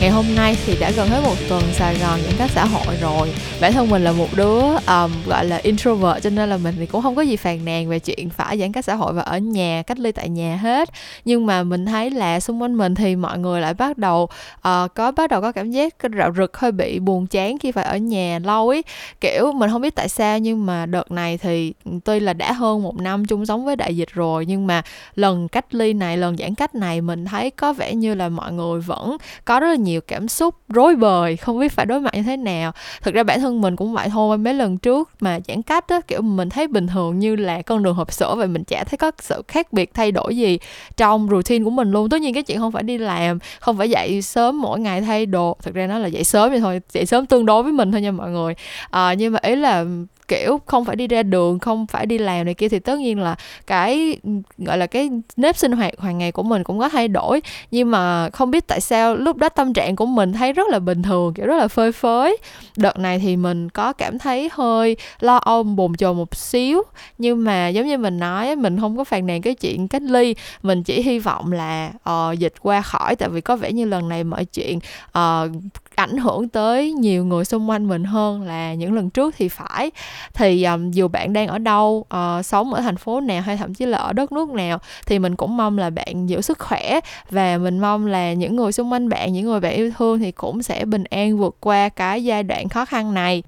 Ngày hôm nay thì đã gần hết một tuần Sài Gòn những các xã hội rồi. Bản thân mình là một đứa um, gọi là introvert Cho nên là mình thì cũng không có gì phàn nàn về chuyện phải giãn cách xã hội và ở nhà, cách ly tại nhà hết. Nhưng mà mình thấy là xung quanh mình thì mọi người lại bắt đầu uh, có bắt đầu có cảm giác rạo rực hơi bị buồn chán khi phải ở nhà lâu ấy. Kiểu mình không biết tại sao nhưng mà đợt này thì ừ, tuy là đã hơn một năm chung sống với đại dịch rồi Nhưng mà lần cách ly này, lần giãn cách này mình thấy có vẻ như là mọi người vẫn có rất là nhiều nhiều cảm xúc rối bời không biết phải đối mặt như thế nào. Thực ra bản thân mình cũng vậy thôi mấy lần trước mà giãn cách á kiểu mình thấy bình thường như là con đường hộp sữa và mình chả thấy có sự khác biệt thay đổi gì trong routine của mình luôn. Tất nhiên cái chuyện không phải đi làm không phải dậy sớm mỗi ngày thay đồ thực ra nó là dậy sớm vậy thôi dậy sớm tương đối với mình thôi nha mọi người. À, nhưng mà ý là kiểu không phải đi ra đường không phải đi làm này kia thì tất nhiên là cái gọi là cái nếp sinh hoạt hàng ngày của mình cũng có thay đổi. Nhưng mà không biết tại sao lúc đó tâm trạng của mình thấy rất là bình thường kiểu rất là phơi phới. Đợt này thì mình có cảm thấy hơi lo âu bồn chồn một xíu. Nhưng mà giống như mình nói mình không có phàn nàn cái chuyện cách ly. Mình chỉ hy vọng là uh, dịch qua khỏi. Tại vì có vẻ như lần này mọi chuyện uh, ảnh hưởng tới nhiều người xung quanh mình hơn là những lần trước thì phải. Thì um, dù bạn đang ở đâu uh, sống ở thành phố nào hay thậm chí là ở đất nước nào thì mình cũng mong là bạn giữ sức khỏe và mình mong là những người xung quanh bạn những người bạn yêu thương thì cũng sẽ bình an vượt qua cái giai đoạn khó khăn này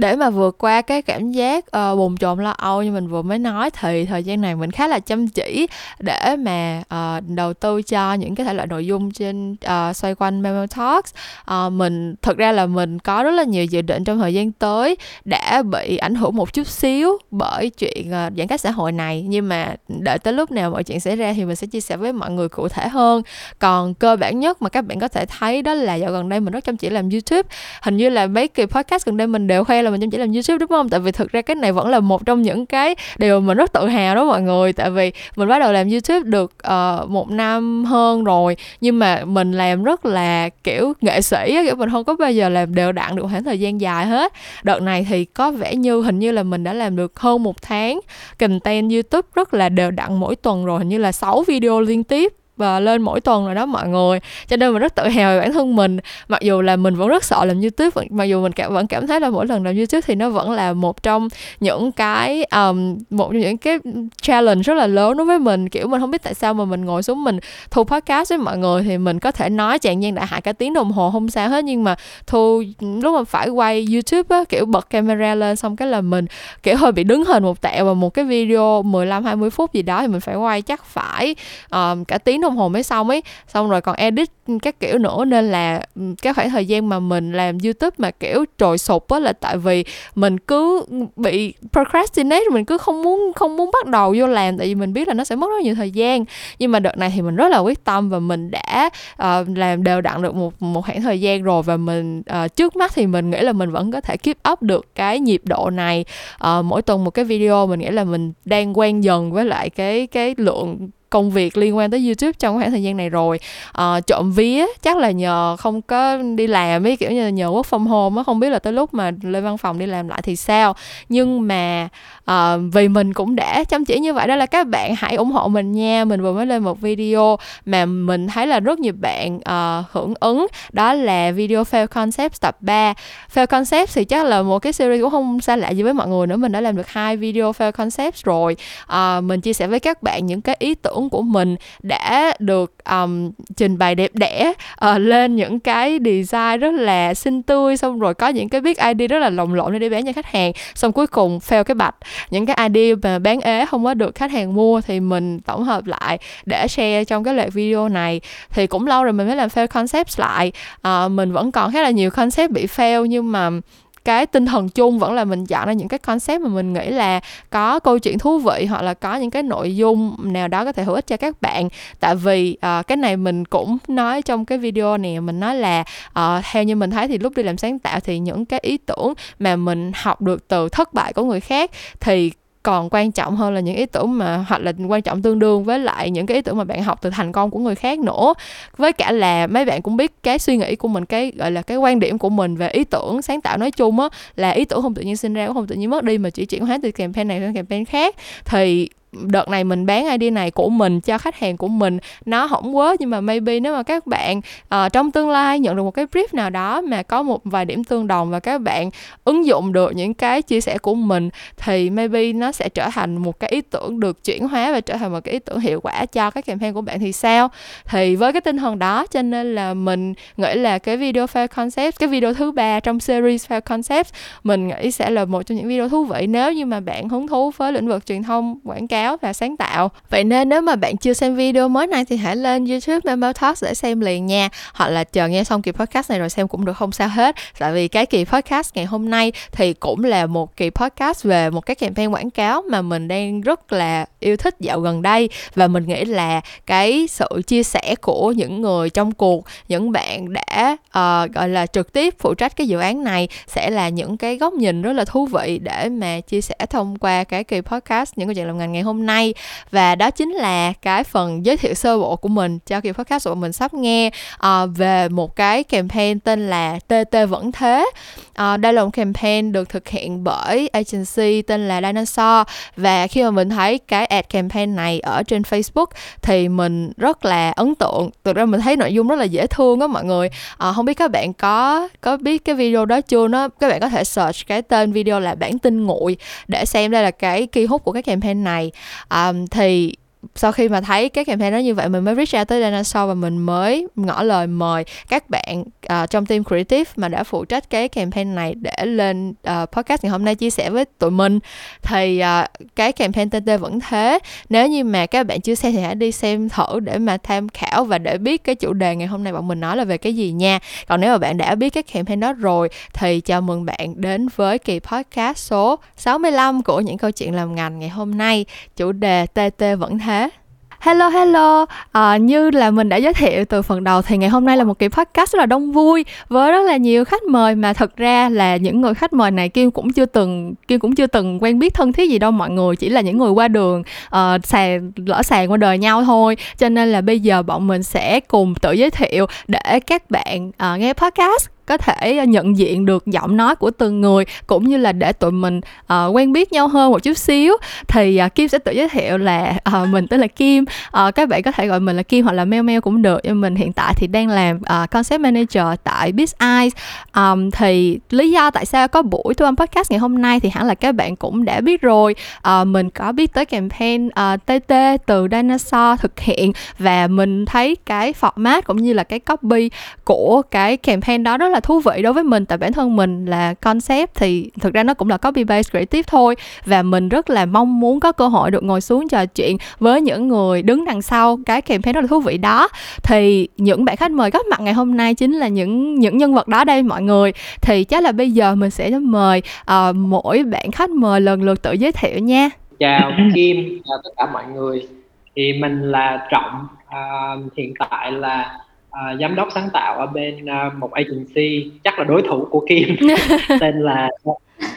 để mà vượt qua cái cảm giác uh, bồn chồn lo âu như mình vừa mới nói thì thời gian này mình khá là chăm chỉ để mà uh, đầu tư cho những cái thể loại nội dung trên uh, xoay quanh Memo Talks. Uh, mình thực ra là mình có rất là nhiều dự định trong thời gian tới đã bị ảnh hưởng một chút xíu bởi chuyện uh, giãn cách xã hội này. Nhưng mà đợi tới lúc nào mọi chuyện xảy ra thì mình sẽ chia sẻ với mọi người cụ thể hơn. Còn cơ bản nhất mà các bạn có thể thấy đó là dạo gần đây mình rất chăm chỉ làm YouTube. Hình như là mấy kỳ podcast gần đây mình đều khoe là mình chăm chỉ làm youtube đúng không? Tại vì thực ra cái này vẫn là một trong những cái điều mình rất tự hào đó mọi người. Tại vì mình bắt đầu làm youtube được uh, một năm hơn rồi nhưng mà mình làm rất là kiểu nghệ sĩ kiểu mình không có bao giờ làm đều đặn được khoảng thời gian dài hết. Đợt này thì có vẻ như hình như là mình đã làm được hơn một tháng content youtube rất là đều đặn mỗi tuần rồi hình như là 6 video liên tiếp và lên mỗi tuần rồi đó mọi người. Cho nên mình rất tự hào về bản thân mình. Mặc dù là mình vẫn rất sợ làm youtube mặc dù mình cảm, vẫn cảm thấy là mỗi lần làm youtube thì nó vẫn là một trong những cái um, một trong những cái challenge rất là lớn đối với mình. Kiểu mình không biết tại sao mà mình ngồi xuống mình thu podcast với mọi người thì mình có thể nói chàng gian đại hại cả tiếng đồng hồ không sao hết. Nhưng mà thu lúc mà phải quay youtube á kiểu bật camera lên xong cái là mình kiểu hơi bị đứng hình một tẹo và một cái video 15 20 phút gì đó thì mình phải quay chắc phải um, cả tiếng đồng đồng hồ mới xong ấy. Xong rồi còn edit các kiểu nữa nên là ừ, cái khoảng thời gian mà mình làm youtube mà kiểu trồi sụp á là tại vì mình cứ bị procrastinate mình cứ không muốn không muốn bắt đầu vô làm tại vì mình biết là nó sẽ mất rất nhiều thời gian. Nhưng mà đợt này thì mình rất là quyết tâm và mình đã uh, làm đều đặn được một một khoảng thời gian rồi và mình uh, trước mắt thì mình nghĩ là mình vẫn có thể keep up được cái nhịp độ này. Uh, mỗi tuần một cái video mình nghĩ là mình đang quen dần với lại cái cái lượng công việc liên quan tới youtube trong khoảng thời gian này rồi. À, trộm vía chắc là nhờ không có đi làm ấy kiểu như là nhờ quốc phòng home á không biết là tới lúc mà lên văn phòng đi làm lại thì sao. Nhưng mà à, vì mình cũng đã chăm chỉ như vậy đó là các bạn hãy ủng hộ mình nha. Mình vừa mới lên một video mà mình thấy là rất nhiều bạn uh, hưởng ứng. Đó là video fail concept tập 3 fail concept thì chắc là một cái series cũng không xa lạ gì với mọi người nữa. Mình đã làm được hai video fail concept rồi. Uh, mình chia sẻ với các bạn những cái ý tưởng của mình đã được um, trình bày đẹp đẽ uh, lên những cái design rất là xinh tươi xong rồi có những cái big ID rất là lồng lộn để bán cho khách hàng. Xong cuối cùng fail cái bạch những cái idea mà bán ế không có được khách hàng mua thì mình tổng hợp lại để share trong cái loạt video này. Thì cũng lâu rồi mình mới làm fail concept lại. À, mình vẫn còn khá là nhiều concept bị fail nhưng mà cái tinh thần chung vẫn là mình chọn ra những cái concept mà mình nghĩ là có câu chuyện thú vị hoặc là có những cái nội dung nào đó có thể hữu ích cho các bạn. Tại vì uh, cái này mình cũng nói trong cái video này mình nói là uh, theo như mình thấy thì lúc đi làm sáng tạo thì những cái ý tưởng mà mình học được từ thất bại của người khác thì còn quan trọng hơn là những ý tưởng mà hoặc là quan trọng tương đương với lại những cái ý tưởng mà bạn học từ thành công của người khác nữa. Với cả là mấy bạn cũng biết cái suy nghĩ của mình, cái, gọi là, cái quan điểm của mình về ý tưởng sáng tạo nói chung á, là ý tưởng không tự nhiên sinh ra cũng không tự nhiên mất đi mà chỉ chuyển hóa từ campaign này sang campaign khác. Thì đợt này mình bán idea này của mình cho khách hàng của mình nó không quá nhưng mà maybe nếu mà các bạn uh, trong tương lai nhận được một cái brief nào đó mà có một vài điểm tương đồng và các bạn ứng dụng được những cái chia sẻ của mình thì maybe nó sẽ trở thành một cái ý tưởng được chuyển hóa và trở thành một cái ý tưởng hiệu quả cho cái campaign của bạn thì sao? Thì với cái tinh thần đó cho nên là mình nghĩ là cái video fair concept cái video thứ ba trong series fair concept mình nghĩ sẽ là một trong những video thú vị nếu như mà bạn hứng thú với lĩnh vực truyền thông quảng cáo và sáng tạo. Vậy nên nếu mà bạn chưa xem video mới này thì hãy lên youtube Memo Talks để xem liền nha. Hoặc là chờ nghe xong kỳ podcast này rồi xem cũng được không sao hết. Tại vì cái kỳ podcast ngày hôm nay thì cũng là một kỳ podcast về một cái campaign quảng cáo mà mình đang rất là yêu thích dạo gần đây. Và mình nghĩ là cái sự chia sẻ của những người trong cuộc những bạn đã uh, gọi là trực tiếp phụ trách cái dự án này sẽ là những cái góc nhìn rất là thú vị để mà chia sẻ thông qua cái kỳ podcast những câu chuyện làm ngành ngày hôm nay. Và đó chính là cái phần giới thiệu sơ bộ của mình cho kỳ podcast của mình sắp nghe uh, về một cái campaign tên là TT vẫn thế. Uh, đây là một campaign được thực hiện bởi agency tên là Dinosaur. Và khi mà mình thấy cái ad campaign này ở trên Facebook thì mình rất là ấn tượng. Thực ra mình thấy nội dung rất là dễ thương á mọi người. À, không biết các bạn có có biết cái video đó chưa? Nó các bạn có thể search cái tên video là bản tin nguội để xem đây là cái kỳ hút của cái campaign này. À, thì sau khi mà thấy cái campaign đó như vậy mình mới reach out tới Dinosaur và mình mới ngỏ lời mời các bạn uh, trong team creative mà đã phụ trách cái campaign này để lên uh, podcast ngày hôm nay chia sẻ với tụi mình. Thì uh, cái campaign TT vẫn thế. Nếu như mà các bạn chưa xem thì hãy đi xem thử để mà tham khảo và để biết cái chủ đề ngày hôm nay bọn mình nói là về cái gì nha. Còn nếu mà bạn đã biết cái campaign đó rồi thì chào mừng bạn đến với kỳ podcast số 65 của những câu chuyện làm ngành ngày hôm nay. Chủ đề TT vẫn thế thế Hello hello, à, như là mình đã giới thiệu từ phần đầu thì ngày hôm nay là một kỳ podcast rất là đông vui với rất là nhiều khách mời. Mà thật ra là những người khách mời này Kim cũng chưa từng Kim cũng chưa từng quen biết thân thiết gì đâu. Mọi người chỉ là những người qua đường ờ, uh, sàn lỡ sàn qua đời nhau thôi. Cho nên là bây giờ bọn mình sẽ cùng tự giới thiệu để các bạn uh, nghe podcast có thể ờ, nhận diện được giọng nói của từng người cũng như là để tụi mình uh, quen biết nhau hơn một chút xíu. Thì uh, Kim sẽ tự giới thiệu là uh, mình tên là Kim. Uh, các bạn có thể gọi mình là Kim hoặc là Mel Mel cũng được nhưng mình hiện tại thì đang làm uh, concept manager tại Biz Eyes. Um, thì lý do tại sao có buổi thu âm podcast ngày hôm nay thì hẳn là các bạn cũng đã biết rồi. Uh, mình có biết tới campaign uh, TT từ Dinosaur thực hiện và mình thấy cái format cũng như là cái copy của cái campaign đó rất là thú vị đối với mình tại bản thân mình là concept thì thực ra nó cũng là copy paste creative thôi. Và mình rất là mong muốn có cơ hội được ngồi xuống trò chuyện với những người đứng đằng sau cái campaign rất là thú vị đó. Thì những bạn khách mời góp mặt ngày hôm nay chính là những những nhân vật đó đây mọi người. Thì chắc là bây giờ mình sẽ mời uh, mỗi bạn khách mời lần lượt tự giới thiệu nha. Chào Kim chào tất cả mọi người. Thì mình là Trọng à, hiện tại là à, giám đốc sáng tạo ở bên à, một agency chắc là đối thủ của Kim. Tên là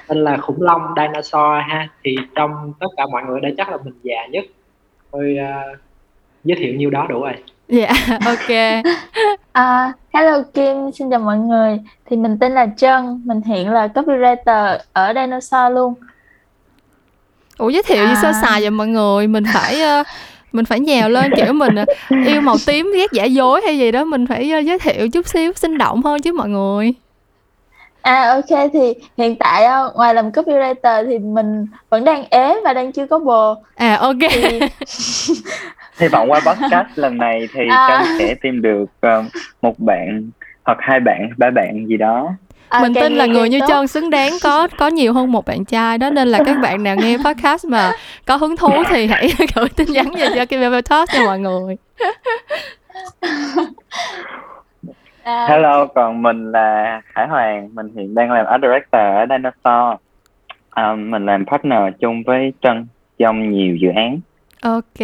tên là khủng long dinosaur ha. Thì trong tất cả mọi người đây chắc là mình già nhất. Tôi uh, giới thiệu nhiêu đó đủ rồi. Dạ yeah, ok. Uh, hello Kim xin chào mọi người. Thì mình tên là Trân mình hiện là copywriter ở dinosaur luôn. Ủa giới thiệu à. gì sơ sài vậy mọi người? Mình phải uh, mình phải nhào lên kiểu mình à, yêu màu tím ghét giả dối hay gì đó mình phải à, giới thiệu chút xíu sinh động hơn chứ mọi người À ok thì hiện tại à, ngoài làm copywriter thì mình vẫn đang ế và đang chưa có bồ. À ok. Thì... Hy vọng qua podcast lần này thì à... Trân sẽ tìm được một bạn hoặc hai bạn, ba bạn gì đó à, mình tin là người như tốt. trơn xứng đáng có có nhiều hơn một bạn trai đó nên là các bạn nào nghe podcast mà có hứng thú thì hãy gửi tin nhắn về cho Kim Talk cho mọi người à. Hello, còn mình là Hải Hoàng, mình hiện đang làm art director ở Dinosaur. Um, mình làm partner chung với Trân trong nhiều dự án. Ok.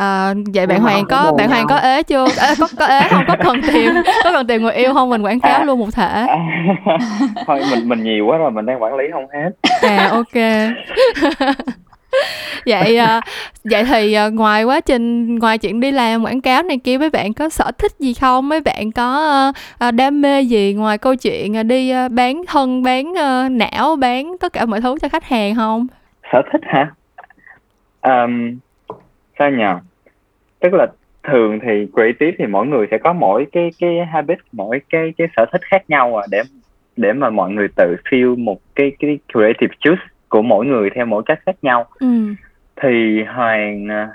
À, vậy bạn Hoàng có bạn Hoàng có ế chưa? À, có có ế không? Có cần tìm có cần tìm người yêu không? Mình quảng cáo à, luôn một thể. À, thôi mình mình nhiều quá rồi, mình đang quản lý không hết. À ok. vậy à, vậy thì à, ngoài quá trình ngoài chuyện đi làm quảng cáo này kia mấy bạn có sở thích gì không mấy bạn có à, đam mê gì ngoài câu chuyện đi bán thân bán não bán tất cả mọi thứ cho khách hàng không sở thích hả um, sao nhờ tức là thường thì creative thì mỗi người sẽ có mỗi cái cái habit mỗi cái cái sở thích khác nhau à để để mà mọi người tự feel một cái cái creative juice của mỗi người theo mỗi cách khác nhau ừ. thì hoàng à,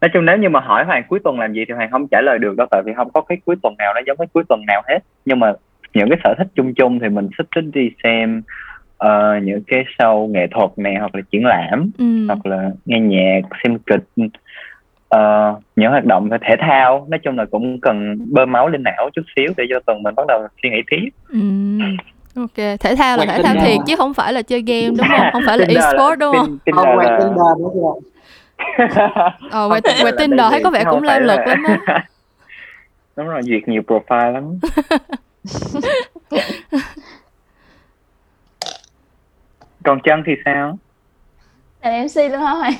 nói chung nếu như mà hỏi hoàng cuối tuần làm gì thì hoàng không trả lời được đâu tại vì không có cái cuối tuần nào nó giống cái cuối tuần nào hết nhưng mà những cái sở thích chung chung thì mình thích thích đi xem uh, những cái show nghệ thuật này hoặc là triển lãm Ừ. hoặc là nghe nhạc xem kịch uh, những hoạt động thể thao nói chung là cũng cần bơm máu lên não chút xíu để cho tuần mình bắt đầu suy nghĩ tiếp Ừ. Ok, thể thao là thể thao thiệt chứ không phải là chơi game đúng không? Không phải là e-sport đúng không? Tin- Tinder không quay là- Tinder nữa chưa Ờ, quay, phải quay Tinder thấy có vẻ cũng phải lao lực là- lắm á. đúng rồi duyệt nhiều profile lắm còn chân thì sao Làm MC luôn hả Hoàng?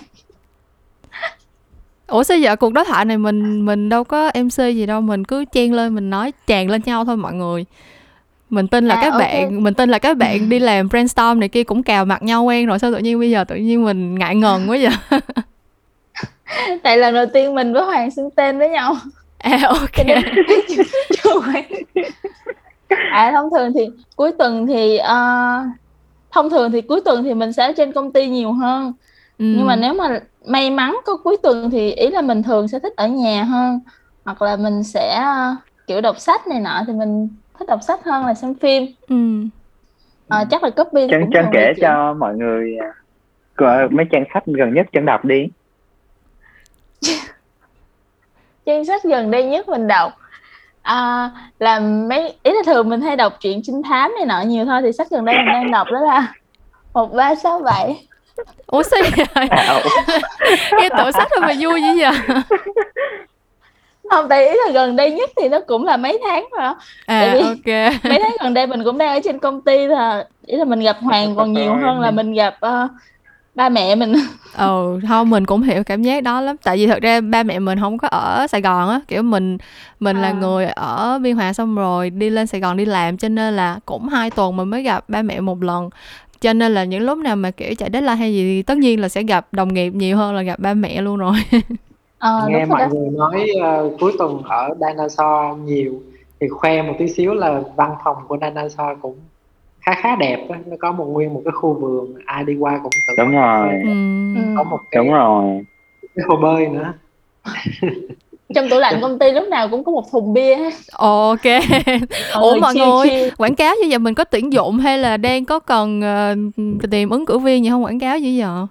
Ủa sao giờ cuộc đối thoại này mình mình đâu có MC gì đâu, mình cứ chen lên mình nói tràn lên nhau thôi mọi người. Mình tin là À, các ok. bạn mình tin là các bạn đi làm brainstorm này kia cũng cào mặt nhau quen rồi sao tự nhiên bây giờ tự nhiên mình ngại ngần quá vậy. Tại lần đầu tiên mình với Hoàng xưng tên với nhau À ok. À thông thường thì cuối tuần thì ờ, thông thường thì cuối tuần thì mình sẽ ở trên công ty nhiều hơn Ừ. nhưng mà nếu mà may mắn có cuối tuần thì ý là mình thường sẽ thích ở nhà hơn. Hoặc là mình sẽ ờ, kiểu đọc sách này nọ thì mình thích đọc sách hơn là xem phim. Ừ. Ờ, chắc là copy chân cũng chân kể chuyện- cho mọi người à, coi mấy trang sách gần nhất chân đọc đi. Trang sách gần đây nhất mình đọc à, là mấy ý là thường mình hay đọc truyện trinh thám này nọ nhiều thôi thì sách gần đây mình đang đọc đó là một ba sáu bảy Ủa sao vậy? Nghe tựa sách thôi mà vui dữ vậy? không tại ý là gần đây nhất thì nó cũng là mấy tháng rồi. À Tại vì- ok. mấy tháng gần đây mình cũng đang ở trên công ty là ý là mình gặp Hoàng còn nhiều hơn là mình gặp ờ, ba mẹ mình ừ không mình cũng hiểu cảm giác đó lắm tại vì thật ra ba mẹ mình không có ở sài gòn á kiểu mình mình là À. người ở biên hòa xong rồi đi lên sài gòn đi làm cho nên là cũng hai tuần mình mới gặp ba mẹ một lần cho nên là những lúc nào mà kiểu chạy deadline hay gì thì tất nhiên là sẽ gặp đồng nghiệp nhiều hơn là gặp ba mẹ luôn rồi Ờ, nghe mọi đó. người nói ờ, cuối tuần ở Dinosaur nhiều thì khoe một tí xíu là văn phòng của Dinosaur cũng khá khá đẹp á. nó có một nguyên một cái khu vườn ai đi qua cũng tự đúng rồi. Ừ. có một cái, đúng rồi cái hồ bơi nữa trong tủ lạnh công ty lúc nào cũng có một thùng bia hết. ok. Mọi ủa mọi chill người chill. quảng cáo như vậy mình có tuyển dụng hay là đang có cần ờ, tìm ứng cử viên gì không quảng cáo gì vậy?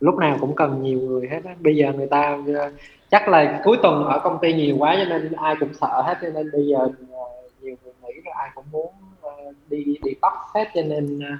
Lúc nào cũng cần nhiều người hết á. Bây giờ người ta ờ, chắc là cuối tuần ở công ty nhiều quá cho nên ai cũng sợ hết cho nên bây giờ ờ, nhiều người nghĩ là ai cũng muốn ờ, đi đi tóc hết cho nên ờ,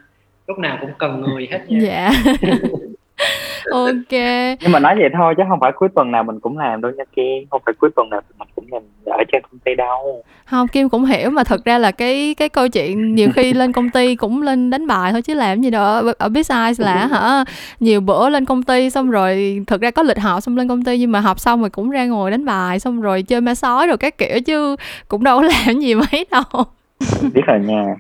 lúc nào cũng cần người hết nha. Dạ ok. Nhưng mà nói vậy thôi chứ không phải cuối tuần nào mình cũng làm đâu nha Kiên không phải cuối tuần nào mình cũng làm ở trên công ty đâu. Không kim cũng hiểu mà thật ra là cái cái câu chuyện nhiều khi lên công ty cũng lên đánh bài thôi chứ làm gì đâu. Ở, business là hả nhiều bữa lên công ty xong rồi thực ra có lịch họp xong lên công ty nhưng mà họp xong rồi cũng ra ngồi đánh bài xong rồi chơi ma sói rồi các kiểu chứ cũng đâu có làm gì mấy đâu. Biết rồi nha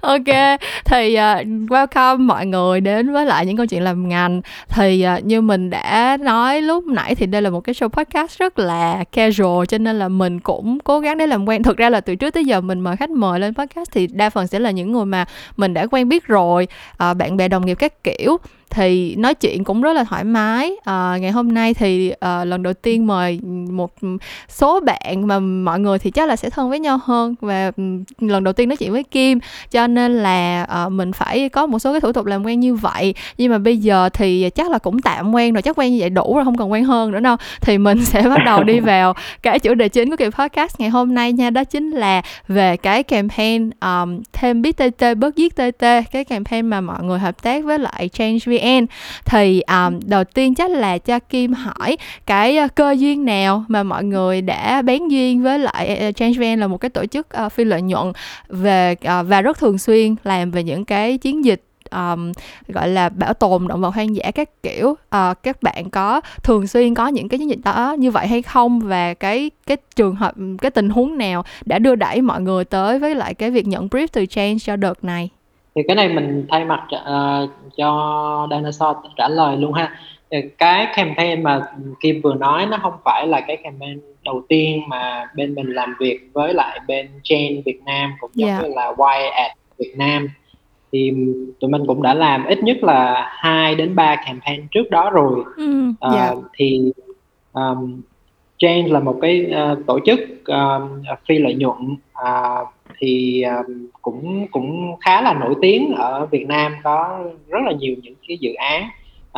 ok thì uh, welcome mọi người đến với lại những câu chuyện làm ngành. Thì uh, như mình đã nói lúc nãy thì đây là một cái show podcast rất là casual cho nên là mình cũng cố gắng để làm quen. Thực ra là từ trước tới giờ mình mời khách mời lên podcast thì đa phần sẽ là những người mà mình đã quen biết rồi uh, bạn bè đồng nghiệp các kiểu thì nói chuyện cũng rất là thoải mái. À, ngày hôm nay thì à, lần đầu tiên mời một số bạn mà mọi người thì chắc là sẽ thân với nhau hơn và lần đầu tiên nói chuyện với Kim. Cho nên là à, mình phải có một số cái thủ tục làm quen như vậy. Nhưng mà bây giờ thì chắc là cũng tạm quen rồi chắc quen như vậy đủ rồi không cần quen hơn nữa đâu. Thì mình sẽ bắt đầu đi vào cái chủ đề chính của kỳ podcast ngày hôm nay nha. Đó chính là về cái campaign um, thêm biết TT bớt giết TT cái campaign mà mọi người hợp tác với lại Change VN thì um, đầu tiên chắc là cho Kim hỏi cái uh, cơ duyên nào mà mọi người đã bén duyên với lại uh, Change VN là một cái tổ chức uh, phi lợi nhuận về uh, và rất thường xuyên làm về những cái chiến dịch um, gọi là bảo tồn động vật hoang dã các kiểu. Uh, các bạn có thường xuyên có những cái chiến dịch đó như vậy hay không? Và cái cái trường hợp cái tình huống nào đã đưa đẩy mọi người tới với lại cái việc nhận brief từ change cho đợt này? Thì cái này mình thay mặt uh, cho Dinosaur trả lời luôn ha cái campaign mà Kim vừa nói nó không phải là cái campaign đầu tiên mà bên mình làm việc với lại bên Chain Việt Nam cũng giống yeah. Dạ. như là Y at Việt Nam thì tụi mình cũng đã làm ít nhất là 2 đến 3 campaign trước đó rồi mm, yeah. uh, thì um, Chain là một cái uh, tổ chức uh, phi lợi nhuận uh, thì um, cũng cũng khá là nổi tiếng ở Việt Nam có rất là nhiều những cái dự án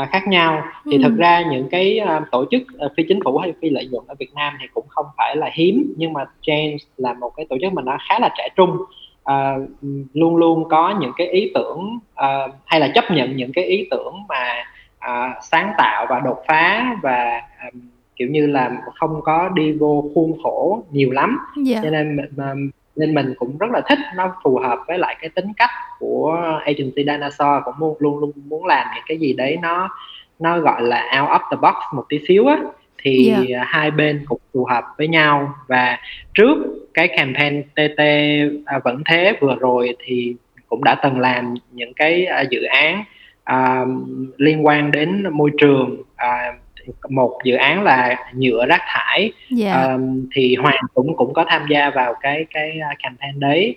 uh, khác nhau thì ừ. thực ra những cái uh, tổ chức uh, phi chính phủ hay phi lợi nhuận ở Việt Nam thì cũng không phải là hiếm nhưng mà Change là một cái tổ chức mà nó khá là trẻ trung uh, luôn luôn có những cái ý tưởng uh, hay là chấp nhận những cái ý tưởng mà uh, sáng tạo và đột phá và um, kiểu như là không có đi vô khuôn khổ nhiều lắm yeah. Dạ. cho nên nên mình cũng rất là thích nó phù hợp với lại cái tính cách của agency dinosaur cũng luôn luôn luôn muốn làm những cái gì đấy nó nó gọi là out of the box một tí xíu á thì yeah. Hai bên cũng phù hợp với nhau và trước cái campaign TT à, vẫn thế vừa rồi thì cũng đã từng làm những cái à, dự án à, liên quan đến môi trường à, một dự án là nhựa rác thải yeah. Dạ. um, thì Hoàng cũng cũng có tham gia vào cái cái à, campaign đấy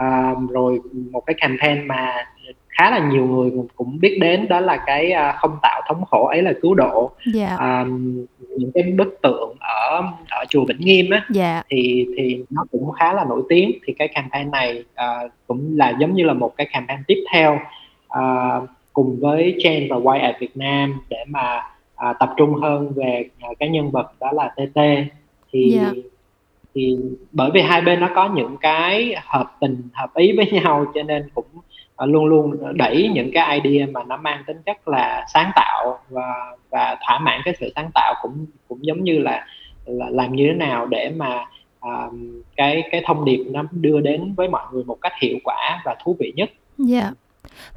um, rồi một cái campaign mà khá là nhiều người cũng biết đến đó là cái uh, không tạo thống khổ ấy là cứu độ yeah. Dạ. um, những cái bức tượng ở ở chùa Vĩnh Nghiêm á yeah. Dạ. thì thì nó cũng khá là nổi tiếng thì cái campaign này uh, cũng là giống như là một cái campaign tiếp theo uh, cùng với Chen và White Việt Nam để mà à, tập trung hơn về à, cái nhân vật đó là TT thì yeah. Dạ. thì bởi vì hai bên nó có những cái hợp tình hợp ý với nhau cho nên cũng à, luôn luôn đẩy những cái idea mà nó mang tính chất là sáng tạo và và thỏa mãn cái sự sáng tạo cũng cũng giống như là, là làm như thế nào để mà à, cái cái thông điệp nó đưa đến với mọi người một cách hiệu quả và thú vị nhất. Dạ. Yeah.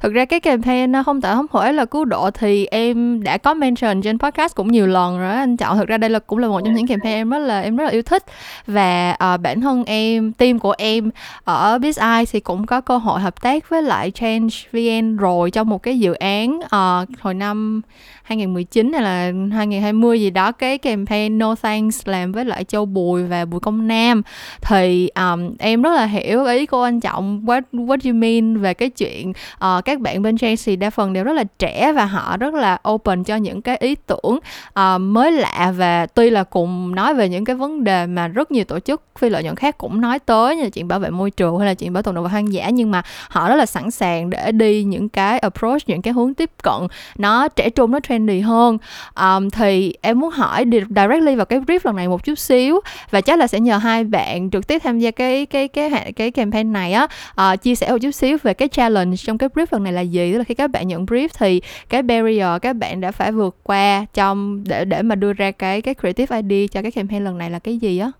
Thực ra cái campaign không tạo không hỏi là cứu độ thì em đã có mention trên podcast cũng nhiều lần rồi anh chọn thực ra đây là cũng là một trong những campaign em rất là em rất là yêu thích. Và uh, bản thân em team của em ở BizEye thì cũng có cơ hội hợp tác với lại Change VN rồi trong một cái dự án uh, hồi năm 2019 hay là 2020 gì đó cái campaign No Thanks làm với lại Châu Bùi và Bùi Công Nam. Thì um, em rất là hiểu ý của anh Trọng what what you mean về cái chuyện uh, các bạn bên Chelsea đa phần đều rất là trẻ và họ rất là open cho những cái ý tưởng uh, mới lạ và tuy là cùng nói về những cái vấn đề mà rất nhiều tổ chức phi lợi nhuận khác cũng nói tới như là chuyện bảo vệ môi trường hay là chuyện bảo tồn động vật hoang dã nhưng mà họ rất là sẵn sàng để đi những cái approach những cái hướng tiếp cận. Nó trẻ trung nó trendy hơn. Um, thì em muốn hỏi directly vào cái brief lần này một chút xíu và chắc là sẽ nhờ hai bạn trực tiếp tham gia cái cái cái cái, cái campaign này á. Uh, chia sẻ một chút xíu về cái challenge trong cái brief lần này là gì. Tức là khi các bạn nhận brief thì cái barrier các bạn đã phải vượt qua trong để để mà đưa ra cái cái creative ID cho cái campaign lần này là cái gì á?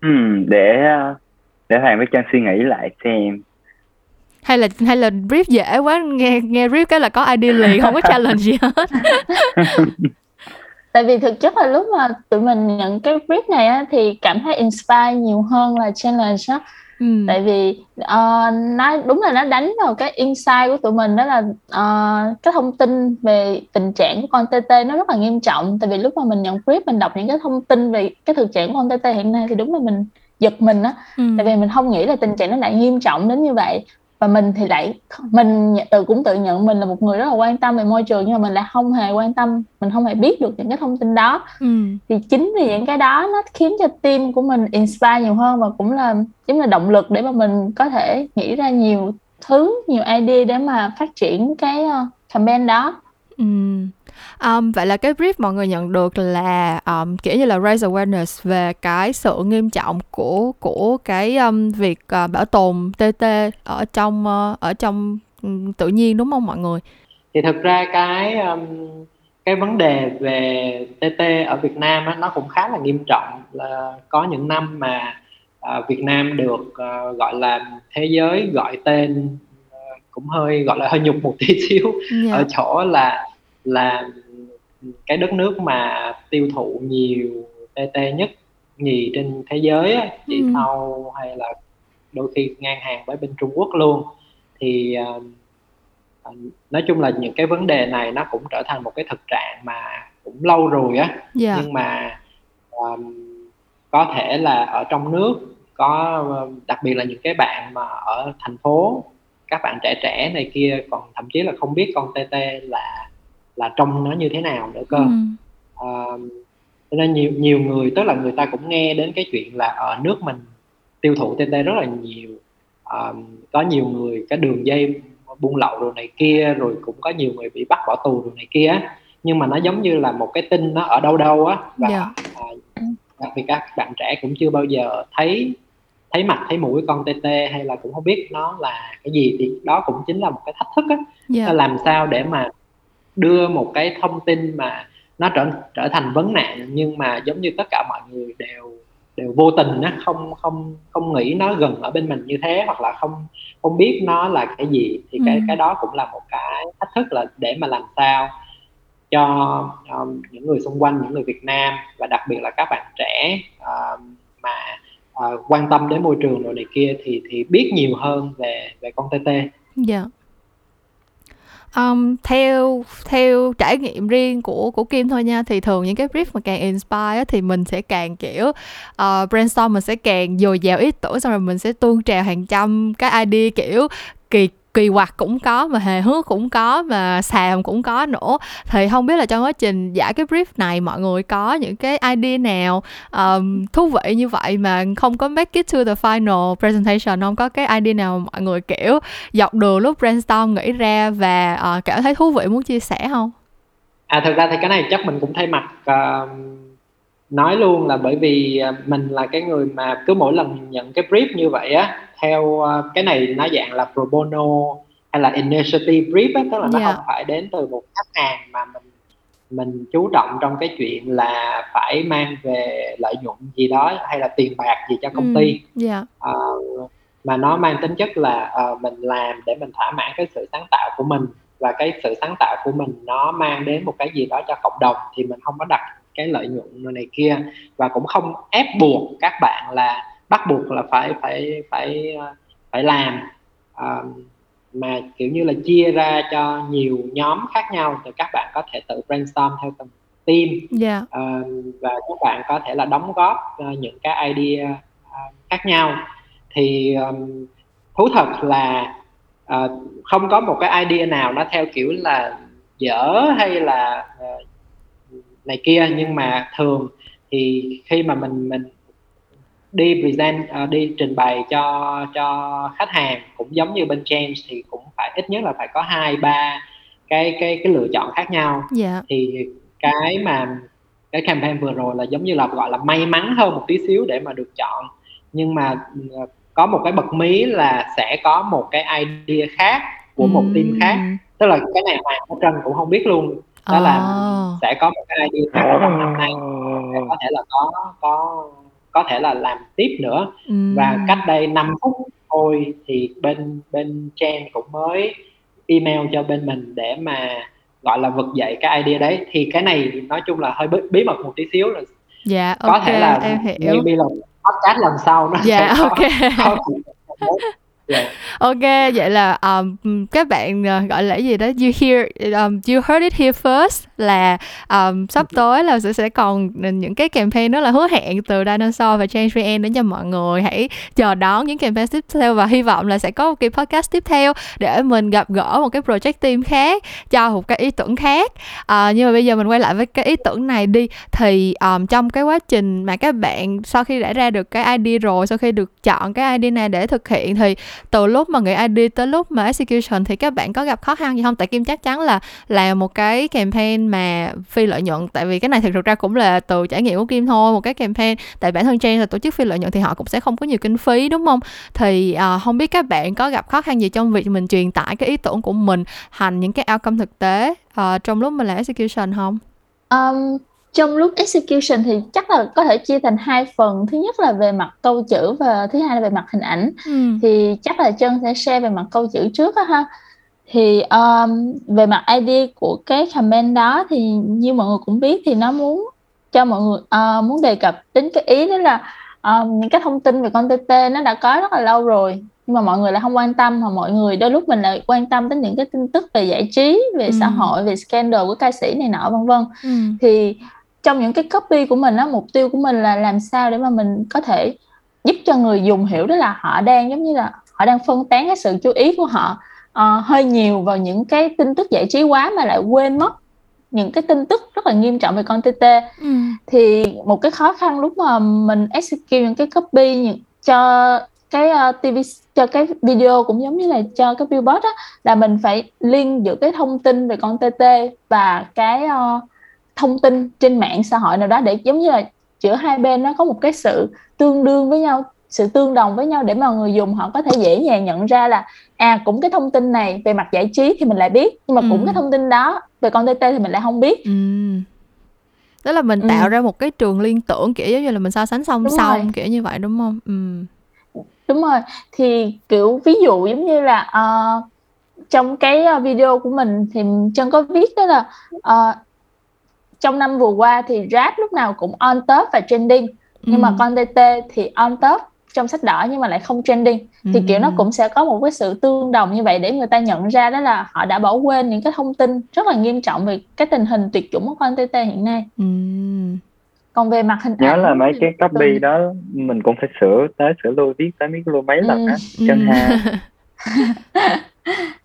Ừ, để ờ, để hoàng với trang suy nghĩ lại xem hay là hay là brief dễ quá nghe nghe brief cái là có ID liền không có challenge gì hết. Tại vì thực chất là lúc mà tụi mình nhận cái brief này á, thì cảm thấy inspire nhiều hơn là challenge á. Ừ. tại vì uh, nó đúng là nó đánh vào cái insight của tụi mình đó là uh, cái thông tin về tình trạng của con TT nó rất là nghiêm trọng. Tại vì lúc mà mình nhận brief mình đọc những cái thông tin về cái thực trạng của con TT hiện nay thì đúng là mình giật mình á. Ừ. tại vì mình không nghĩ là tình trạng nó lại nghiêm trọng đến như vậy và mình thì lại mình tự cũng tự nhận mình là một người rất là quan tâm về môi trường nhưng mà mình lại không hề quan tâm mình không hề biết được những cái thông tin đó ừ. thì chính vì những cái đó nó khiến cho team của mình inspire nhiều hơn và cũng là giống là động lực để mà mình có thể nghĩ ra nhiều thứ nhiều idea để mà phát triển cái uh, campaign đó ừ. Um, vậy là cái brief mọi người nhận được là um, kiểu như là raise awareness về cái sự nghiêm trọng của của cái um, việc uh, bảo tồn TT ở trong uh, ở trong um, tự nhiên đúng không mọi người? Thì thực ra cái um, cái vấn đề về TT ở Việt Nam á, nó cũng khá là nghiêm trọng là có những năm mà uh, Việt Nam được uh, gọi là thế giới gọi tên cũng hơi gọi là hơi nhục một tí xíu yeah. Dạ. ở chỗ là là cái đất nước mà tiêu thụ nhiều TT nhất nhì trên thế giới á, chỉ ừ. sau hay là đôi khi ngang hàng với bên Trung Quốc luôn thì uh, ờ, nói chung là những cái vấn đề này nó cũng trở thành một cái thực trạng mà cũng lâu rồi á yeah. Dạ. nhưng mà um, có thể là ở trong nước có đặc biệt là những cái bạn mà ở thành phố các bạn trẻ trẻ này kia còn thậm chí là không biết con TT là là trông nó như thế nào nữa cơ ừ. uh, nên nhiều nhiều người tức là người ta cũng nghe đến cái chuyện là ở nước mình tiêu thụ TT rất là nhiều uh, có nhiều người cái đường dây buôn lậu rồi này kia rồi cũng có nhiều người bị bắt bỏ tù rồi này kia nhưng mà nó giống như là một cái tin nó ở đâu đâu á và yeah. Dạ. uh, đặc biệt các bạn trẻ cũng chưa bao giờ thấy thấy mặt thấy mũi con TT hay là cũng không biết nó là cái gì thì đó cũng chính là một cái thách thức á yeah. Dạ. làm sao để mà đưa một cái thông tin mà nó trở trở thành vấn nạn nhưng mà giống như tất cả mọi người đều đều vô tình á không không không nghĩ nó gần ở bên mình như thế hoặc là không không biết nó là cái gì thì ừ. cái cái đó cũng là một cái thách thức là để mà làm sao cho um, những người xung quanh những người Việt Nam và đặc biệt là các bạn trẻ uh, mà uh, quan tâm đến môi trường rồi này kia thì thì biết nhiều hơn về về con TT. Dạ. Yeah. Um, theo theo trải nghiệm riêng của của Kim thôi nha thì thường những cái brief mà càng inspire thì mình sẽ càng kiểu uh, brainstorm mình sẽ càng dồi dào ý tưởng xong rồi mình sẽ tuôn trào hàng trăm cái idea kiểu kỳ kỳ quặc cũng có mà hề hước cũng có mà xàm cũng có nữa. Thì không biết là trong quá trình giải cái brief này mọi người có những cái idea nào um, thú vị như vậy mà không có make it to the final presentation không có cái idea nào mọi người kiểu dọc đường lúc brainstorm nghĩ ra và uh, cảm thấy thú vị muốn chia sẻ không? À thực ra thì cái này chắc mình cũng thay mặt uh, nói luôn là bởi vì mình là cái người mà cứ mỗi lần nhận cái brief như vậy á theo uh, cái này nó dạng là pro bono hay là initiative brief á, tức là nó yeah. Dạ. không phải đến từ một khách hàng mà mình mình chú trọng trong cái chuyện là phải mang về lợi nhuận gì đó hay là tiền bạc gì cho công ty yeah. Dạ. uh, ờ, mà nó mang tính chất là uh, mình làm để mình thỏa mãn cái sự sáng tạo của mình và cái sự sáng tạo của mình nó mang đến một cái gì đó cho cộng đồng thì mình không có đặt cái lợi nhuận này kia và cũng không ép buộc các bạn là bắt buộc là phải phải phải ờ, phải làm uh, mà kiểu như là chia ra cho nhiều nhóm khác nhau thì các bạn có thể tự brainstorm theo từng team yeah. Dạ. uh, và các bạn có thể là đóng góp uh, những cái idea uh, khác nhau thì um, thú thật là uh, không có một cái idea nào nó theo kiểu là dở hay là uh, này kia nhưng mà thường thì khi mà mình mình đi present uh, đi trình bày cho cho khách hàng cũng giống như bên change thì cũng phải ít nhất là phải có hai ba cái cái cái lựa chọn khác nhau yeah. Dạ. thì cái mà cái campaign vừa rồi là giống như là gọi là may mắn hơn một tí xíu để mà được chọn nhưng mà ờ, có một cái bật mí là sẽ có một cái idea khác của một mm. team khác tức là cái này hoàng ở trân cũng không biết luôn đó là sẽ có một cái idea khác trong năm nay có thể là có có có thể là làm tiếp nữa. Và cách đây 5 phút thôi thì bên bên Chen cũng mới email cho bên mình để mà gọi là vực dậy cái idea đấy. Thì cái này nói chung là hơi bí, bí mật một tí xíu là dạ có okay, thể là em hiểu. maybe là podcast lần sau nó dạ ok. có, có Yeah. Dạ. Ok, vậy là um, các bạn uh, gọi là gì đó you hear um, you heard it here first là um, sắp tới là sẽ sẽ còn những cái campaign đó là hứa hẹn từ Dinosaur và Change VN đến cho mọi người hãy chờ đón những campaign tiếp theo và hy vọng là sẽ có một cái podcast tiếp theo để mình gặp gỡ một cái project team khác cho một cái ý tưởng khác. Uh, nhưng mà bây giờ mình quay lại với cái ý tưởng này đi thì um, trong cái quá trình mà các bạn sau khi đã ra được cái idea rồi, sau khi được chọn cái idea này để thực hiện thì từ lúc mà nghĩ ID tới lúc mà execution thì các bạn có gặp khó khăn gì không? Tại kim chắc chắn là là một cái campaign mà phi lợi nhuận tại vì cái này thực ra cũng là từ trải nghiệm của kim thôi một cái campaign. Tại bản thân trang là tổ chức phi lợi nhuận thì họ cũng sẽ không có nhiều kinh phí đúng không? Thì à, không biết các bạn có gặp khó khăn gì trong việc mình truyền tải cái ý tưởng của mình thành những cái outcome thực tế uh, trong lúc mình làm execution không? Um, trong lúc execution thì chắc là có thể chia thành hai phần thứ nhất là về mặt câu chữ và thứ hai là về mặt hình ảnh ừ. thì chắc là chân sẽ share về mặt câu chữ trước á ha thì um, về mặt ID của cái comment đó thì như mọi người cũng biết thì nó muốn cho mọi người uh, muốn đề cập đến cái ý đó là um, những cái thông tin về con TT nó đã có rất là lâu rồi nhưng mà mọi người lại không quan tâm mà mọi người đôi lúc mình lại quan tâm đến những cái tin tức về giải trí về ừ. xã hội về scandal của ca sĩ này nọ vân vân ừ. thì trong những cái copy của mình á mục tiêu của mình là làm sao để mà mình có thể giúp cho người dùng hiểu đó là họ đang giống như là họ đang phân tán cái sự chú ý của họ uh, hơi nhiều vào những cái tin tức giải trí quá mà lại quên mất những cái tin tức rất là nghiêm trọng về con TT ừ. thì một cái khó khăn lúc mà mình execute những cái copy những, cho cái uh, ờ, TV cho cái video cũng giống như là cho cái billboard á là mình phải link giữa cái thông tin về con TT và cái uh, thông tin trên mạng xã hội nào đó để giống như là giữa hai bên nó có một cái sự tương đương với nhau sự tương đồng với nhau để mà người dùng họ có thể dễ dàng nhận ra là à cũng cái thông tin này về mặt giải trí thì mình lại biết nhưng mà ừ. cũng cái thông tin đó về con TT thì mình lại không biết ừ. đó là mình tạo ừ. ra một cái trường liên tưởng kiểu giống như là mình so sánh song đúng song rồi. kiểu như vậy đúng không ừ. đúng rồi thì kiểu ví dụ giống như là uh, trong cái ờ, video của mình thì chân có viết đó là uh, trong năm vừa qua thì rap lúc nào cũng on top và trending nhưng ừ. mà con TT thì on top trong sách đỏ nhưng mà lại không trending thì ừ. kiểu nó cũng sẽ có một cái sự tương đồng như vậy để người ta nhận ra đó là họ đã bỏ quên những cái thông tin rất là nghiêm trọng về cái tình hình tuyệt chủng của con TT hiện nay ừ. còn về mặt hình nhớ ảnh, là mấy cái copy ừ. đó mình cũng phải sửa tới sửa lui viết tới biết luôn mấy lần á ừ. chân ha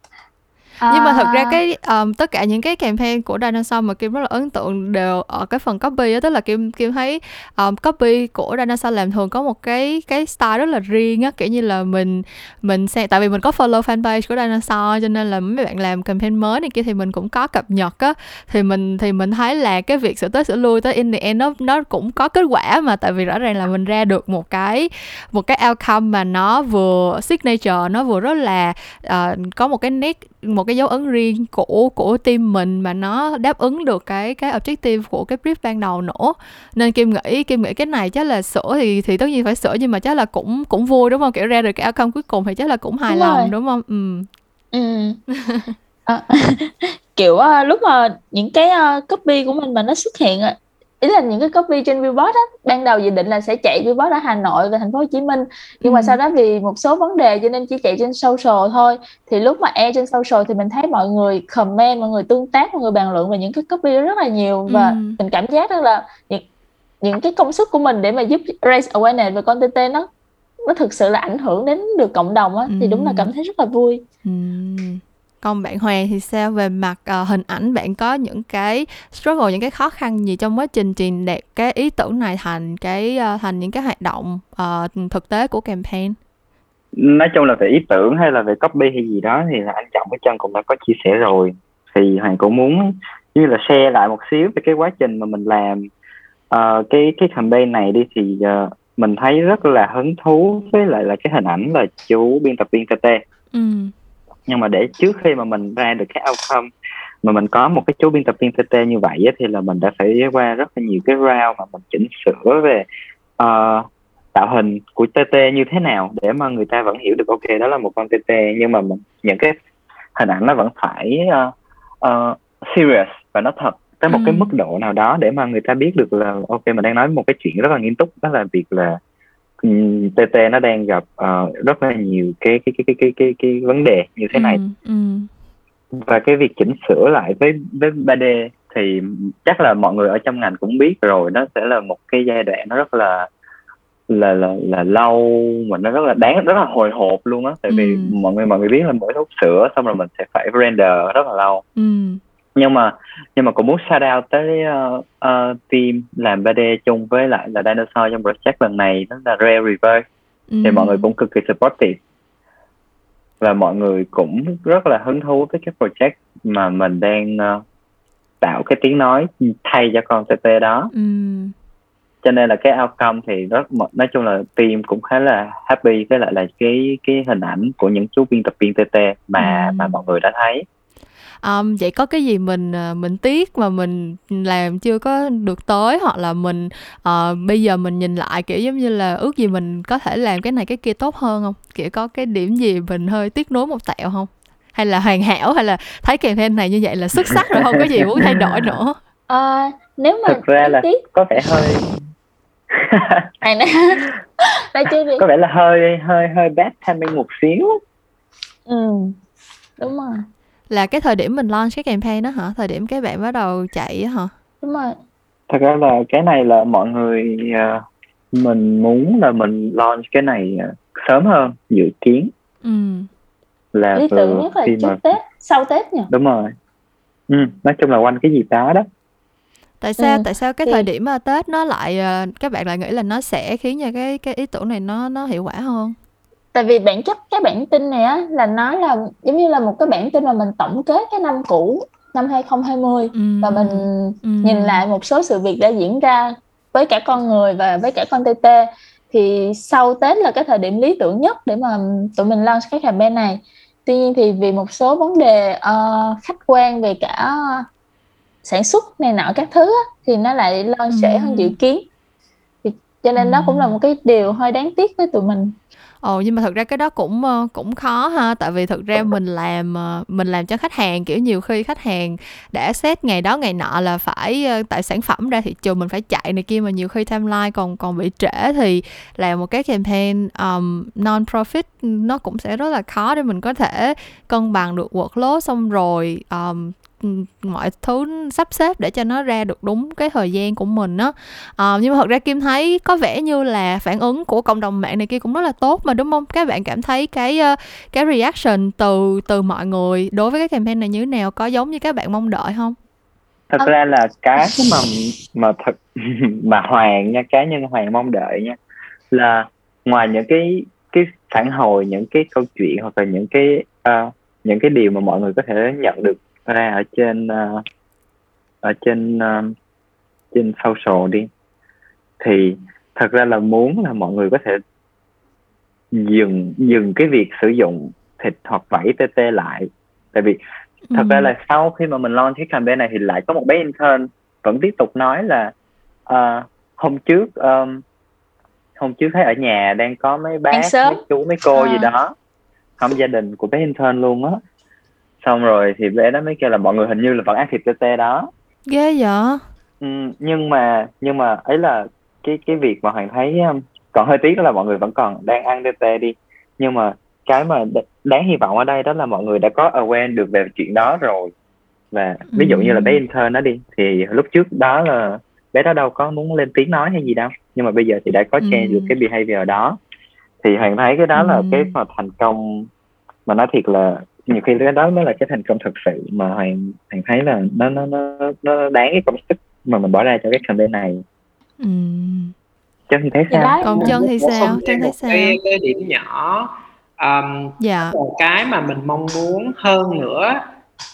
nhưng mà thật ra à. cái um, tất cả những cái campaign của Dinosaur mà Kim rất là ấn tượng đều ở cái phần copy đó tức là Kim Kim thấy um, copy của Dinosaur làm thường có một cái cái style rất là riêng á. Kiểu như là mình mình xem tại vì mình có follow fanpage của Dinosaur cho nên là mấy bạn làm campaign mới này kia thì mình cũng có cập nhật á. Thì mình thì mình thấy là cái việc sửa tới sửa lui tới in the end nó nó cũng có kết quả mà tại vì rõ ràng là mình ra được một cái một cái outcome mà nó vừa signature nó vừa rất là uh, có một cái nét một cái dấu ấn riêng của của team mình mà nó đáp ứng được cái cái objective của cái brief ban đầu nữa. Nên kim nghĩ kim nghĩ cái này chắc là sửa thì thì tất nhiên phải sửa nhưng mà chắc là cũng cũng vui đúng không? Kiểu ra được cái outcome cuối cùng thì chắc là cũng hài đúng lòng rồi. đúng không? Ừ. Ừ. À, kiểu uh, lúc mà những cái uh, copy của mình mà nó xuất hiện ý là những cái copy trên billboard á ban đầu dự định là sẽ chạy billboard ở Hà Nội và thành phố Hồ Chí Minh nhưng ừ. mà sau đó vì một số vấn đề cho nên chỉ chạy trên social thôi thì lúc mà e trên social thì mình thấy mọi người comment mọi người tương tác mọi người bàn luận về những cái copy rất là nhiều và ừ. mình cảm giác đó là những những cái công sức của mình để mà giúp raise awareness về content nó nó thực sự là ảnh hưởng đến được cộng đồng á ừ. thì đúng là cảm thấy rất là vui ừ còn bạn Hoàng thì sao về mặt uh, hình ảnh? Bạn có những cái struggle những cái khó khăn gì trong quá trình truyền đạt cái ý tưởng này thành cái uh, thành những cái hoạt động uh, thực tế của campaign? Nói chung là về ý tưởng hay là về copy hay gì đó thì là anh trọng với chân cũng đã có chia sẻ rồi. Thì hoàng cũng muốn như là share lại một xíu về cái quá trình mà mình làm uh, cái cái campaign này đi thì uh, mình thấy rất là hứng thú với lại là cái hình ảnh là chú biên tập viên TT ừ nhưng mà để trước khi mà mình ra được cái outcome mà mình có một cái chú biên tập viên TT như vậy á, thì là mình đã phải qua rất là nhiều cái round mà mình chỉnh sửa về uh, tạo hình của TT như thế nào để mà người ta vẫn hiểu được ok đó là một con TT nhưng mà mình, những cái hình ảnh nó vẫn phải uh, uh, serious và nó thật tới một ừ. cái mức độ nào đó để mà người ta biết được là ok mình đang nói một cái chuyện rất là nghiêm túc đó là việc là TT nó đang gặp uh, rất là nhiều cái cái cái cái cái cái, cái vấn đề như thế này ừ, ừ. và cái việc chỉnh sửa lại với với 3D thì chắc là mọi người ở trong ngành cũng biết rồi nó sẽ là một cái giai đoạn nó rất là là là là lâu mà nó rất là đáng rất là hồi hộp luôn á tại vì ừ. mọi người mọi người biết là mỗi lúc sửa xong rồi mình sẽ phải render rất là lâu ừ nhưng mà nhưng mà cũng muốn shout out tới uh, uh, team làm 3D chung với lại là Dinosaur trong project lần này đó là Rare Reverse ừ. thì mọi người cũng cực kỳ supportive và mọi người cũng rất là hứng thú với cái project mà mình đang uh, tạo cái tiếng nói thay cho con TT đó ừ. cho nên là cái outcome thì rất nói chung là team cũng khá là happy với lại là cái cái hình ảnh của những chú biên tập viên TT mà ừ. mà mọi người đã thấy um, vậy có cái gì mình ờ, mình tiếc mà mình làm chưa có được tới? Hoặc là mình uh, bây giờ mình nhìn lại kiểu giống như là ước gì mình có thể làm cái này cái kia tốt hơn không? Kiểu có cái điểm gì mình hơi tiếc nuối một tẹo không? Hay là hoàn hảo? Hay là thấy campaign này như vậy là xuất sắc rồi không có gì muốn thay đổi nữa? À, nếu mà thực ra là tiếc... có vẻ hơi này nè. Có vẻ là hơi hơi hơi bad timing một xíu. Ừ đúng rồi là cái thời điểm mình launch cái campaign đó hả? Thời điểm cái bạn bắt đầu chạy hả? Đúng rồi. Thật ra là cái này là mọi người uh, mình muốn là mình launch cái này uh, sớm hơn dự kiến. Ừ. là lý tưởng nhất là trước mà... tết sau tết nhỉ? Đúng rồi. Ừ, nói chung là quanh cái dịp đó đó. Tại sao ừ. tại sao cái thì... thời điểm mà tết nó lại ờ, các bạn lại nghĩ là nó sẽ khiến cho cái cái ý tưởng này nó nó hiệu quả hơn tại vì bản chất cái bản tin này á là nó là giống như là một cái bản tin mà mình tổng kết cái năm cũ năm 2020 ừ. và mình ừ. nhìn lại một số sự việc đã diễn ra với cả con người và với cả con TT thì sau Tết là cái thời điểm lý tưởng nhất để mà tụi mình launch cái campaign này tuy nhiên thì vì một số vấn đề uh, khách quan về cả sản xuất này nọ các thứ á, thì nó lại launch trễ hơn dự kiến thì cho nên ừ. đó cũng là một cái điều hơi đáng tiếc với tụi mình Ồ nhưng mà thật ra cái đó cũng ờ, cũng khó ha tại vì thực ra mình làm ờ, mình làm cho khách hàng kiểu nhiều khi khách hàng đã set ngày đó ngày nọ là phải ờ, tại sản phẩm ra thị trường mình phải chạy này kia mà nhiều khi timeline còn còn bị trễ thì làm một cái campaign um, non profit nó cũng sẽ rất là khó để mình có thể cân bằng được workload xong rồi um, mọi thứ sắp xếp để cho nó ra được đúng cái thời gian của mình á. À, nhưng mà thật ra kim thấy có vẻ như là phản ứng của cộng đồng mạng này kia cũng rất là tốt mà đúng không? Các bạn cảm thấy cái ờ, cái reaction từ từ mọi người đối với cái campaign này như thế nào? Có giống như các bạn mong đợi không? Thật ra là cái mà mà thật mà hoàng nha cá nhân hoàng mong đợi nha là ngoài những cái cái phản hồi những cái câu chuyện hoặc là những cái uh, những cái điều mà mọi người có thể nhận được ra ở trên uh, ở trên uh, trên social đi thì thật ra là muốn là mọi người có thể dừng dừng cái việc sử dụng thịt hoặc vảy TT lại tại vì thật ừ. ra là sau khi mà mình launch cái campaign này thì lại có một bé intern vẫn tiếp tục nói là uh, hôm trước um, hôm trước thấy ở nhà đang có mấy bác mấy chú mấy cô à. gì đó không gia đình của bé intern luôn á xong rồi thì bé đó mới kêu là mọi người hình như là vẫn ăn thịt tê đó ghê vậy ừ, nhưng mà nhưng mà ấy là cái cái việc mà hoàng thấy um, còn hơi tiếc đó là mọi người vẫn còn đang ăn tê đi nhưng mà cái mà đáng hy vọng ở đây đó là mọi người đã có aware được về chuyện đó rồi và ví dụ ừ. như là bé ừ. intern nó đi thì lúc trước đó là bé đó đâu có muốn lên tiếng nói hay gì đâu nhưng mà bây giờ thì đã có change ừ. được cái behavior đó thì hoàng thấy cái đó ừ. là cái mà thành công mà nói thiệt là nhiều khi cái đó mới là cái thành công thực sự mà hoàng hoàng thấy là nó nó nó nó đáng cái công sức mà mình bỏ ra cho cái campaign này ừ. chân thì thấy sao còn chân thì sao chân thấy sao cái, cái điểm nhỏ um, dạ. cái mà mình mong muốn hơn nữa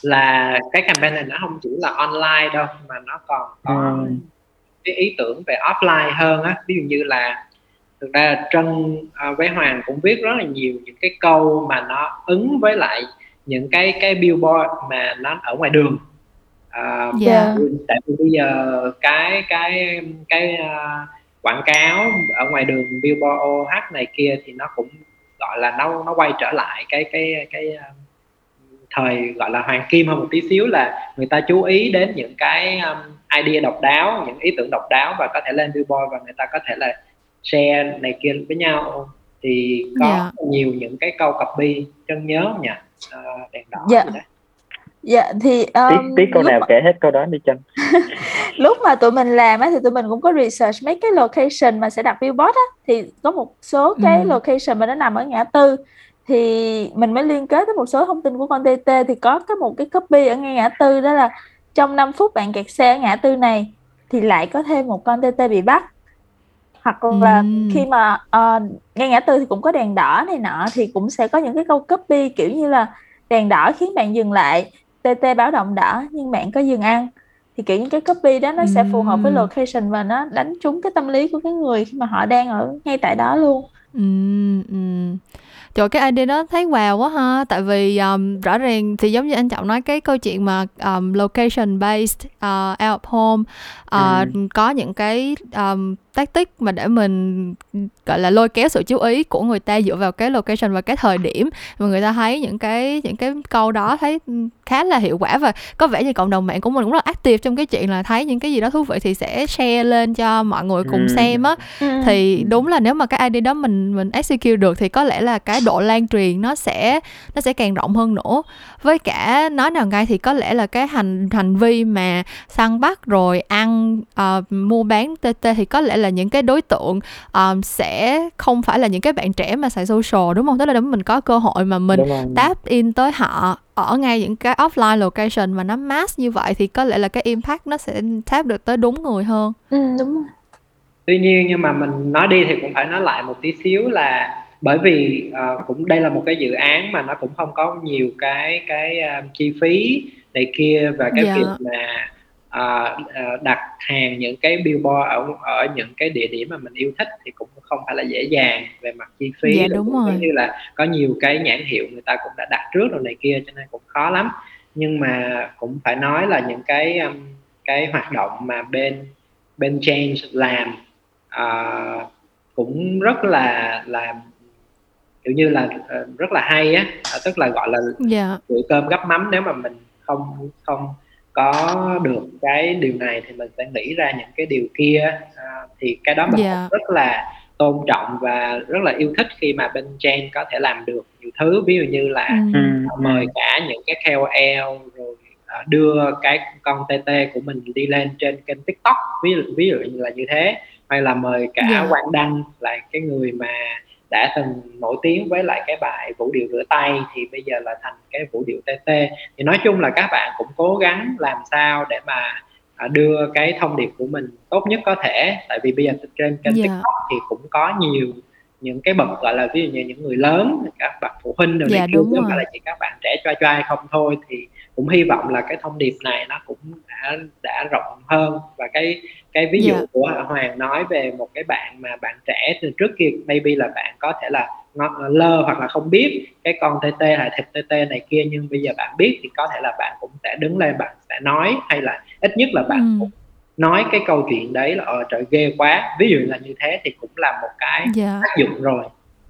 là cái campaign này nó không chỉ là online đâu mà nó còn có ừ. cái ý tưởng về offline hơn á ví dụ như là thực ra là Trân à, với Hoàng cũng viết rất là nhiều những cái câu mà nó ứng với lại những cái cái billboard mà nó ở ngoài đường à, yeah. Dạ. tại vì bây giờ cái cái cái uh, quảng cáo ở ngoài đường billboard OH này kia thì nó cũng gọi là nó nó quay trở lại cái cái cái uh, thời gọi là hoàng kim hơn một tí xíu là người ta chú ý đến những cái um, idea độc đáo những ý tưởng độc đáo và có thể lên billboard và người ta có thể là share này kia với nhau thì có yeah. Dạ. nhiều những cái câu copy chân nhớ không nhỉ à, đèn đỏ dạ. Yeah. Dạ thì um, tí, tí câu nào mà... kể hết câu đó đi chân lúc mà tụi mình làm á thì tụi mình cũng có research mấy cái location mà sẽ đặt billboard á thì có một số cái ừ. location mà nó nằm ở ngã tư thì mình mới liên kết với một số thông tin của con TT thì có cái một cái copy ở ngay ngã tư đó là trong 5 phút bạn kẹt xe ở ngã tư này thì lại có thêm một con TT bị bắt hoặc là Ừm. khi mà, ờ, ngay ngã tư thì cũng có đèn đỏ này nọ thì cũng sẽ có những cái câu copy, kiểu như là, đèn đỏ khiến bạn dừng lại, TT báo động đỏ nhưng bạn có dừng ăn. Thì, kiểu, những cái copy đó nó sẽ phù hợp với location và nó đánh trúng cái tâm lý của cái người khi mà họ đang ở ngay tại đó luôn. Ừm, ừm. Trời cái idea đó thấy wow quá ha tại vì um, rõ ràng thì giống như anh trọng nói cái câu chuyện mà um, location based uh, out of home uh, ừ. có những cái um, tactic mà để mình gọi là lôi kéo sự chú ý của người ta dựa vào cái location và cái thời điểm mà người ta thấy những cái những cái câu đó thấy khá là hiệu quả và có vẻ như cộng đồng mạng của mình cũng rất active trong cái chuyện là thấy những cái gì đó thú vị thì sẽ share lên cho mọi người cùng ừ. xem á ừ. thì đúng là nếu mà cái ID đó mình mình execute được thì có lẽ là cái độ lan truyền nó sẽ nó sẽ càng rộng hơn nữa với cả nói nào ngay thì có lẽ là cái hành hành vi mà săn bắt rồi ăn uh, mua bán tt thì có lẽ là những cái đối tượng um, sẽ không phải là những cái bạn trẻ mà xài social đúng không tức là mình có cơ hội mà mình tap in tới họ ở ngay những cái offline location mà nó mass như vậy thì có lẽ là cái impact nó sẽ tap được tới đúng người hơn ừ, đúng rồi tuy nhiên nhưng mà mình nói đi thì cũng phải nói lại một tí xíu là bởi vì uh, cũng đây là một cái dự án mà nó cũng không có nhiều cái cái uh, chi phí này kia và cái yeah. Dạ. việc mà uh, uh, đặt hàng những cái billboard ở ở những cái địa điểm mà mình yêu thích thì cũng không phải là dễ dàng về mặt chi phí dạ, đúng rồi. như là có nhiều cái nhãn hiệu người ta cũng đã đặt trước rồi này kia cho nên cũng khó lắm nhưng mà cũng phải nói là những cái um, cái hoạt động mà bên bên change làm uh, cũng rất là là kiểu như là uh, rất là hay á tức là gọi là yeah. Dạ. bữa cơm gấp mắm nếu mà mình không không có được cái điều này thì mình sẽ nghĩ ra những cái điều kia uh, thì cái đó mình yeah. Dạ. rất là tôn trọng và rất là yêu thích khi mà bên Chen có thể làm được nhiều thứ ví dụ như là ừ. mời cả những cái KOL rồi uh, đưa cái con TT của mình đi lên trên kênh TikTok ví dụ ví dụ như là như thế hay là mời cả yeah. Dạ. Quang Đăng là cái người mà đã từng nổi tiếng với lại cái bài vũ điệu rửa tay thì bây giờ là thành cái vũ điệu TT thì nói chung là các bạn cũng cố gắng làm sao để mà à, đưa cái thông điệp của mình tốt nhất có thể tại vì bây giờ trên kênh yeah. Dạ. TikTok thì cũng có nhiều những cái bậc gọi là ví dụ như những người lớn các bậc phụ huynh đều yeah, chứ không phải là chỉ các bạn trẻ choai choai không thôi thì cũng hy vọng là cái thông điệp này nó cũng đã đã rộng hơn và cái cái ví dụ yeah. Dạ. của Hoàng nói về một cái bạn mà bạn trẻ từ trước kia maybe là bạn có thể là lơ hoặc là không biết cái con TT hay thịt TT này kia nhưng bây giờ bạn biết thì có thể là bạn cũng sẽ đứng lên bạn sẽ nói hay là ít nhất là bạn ừ. cũng nói cái câu chuyện đấy là ờ trời ghê quá ví dụ là như thế thì cũng là một cái yeah. Dạ. tác dụng rồi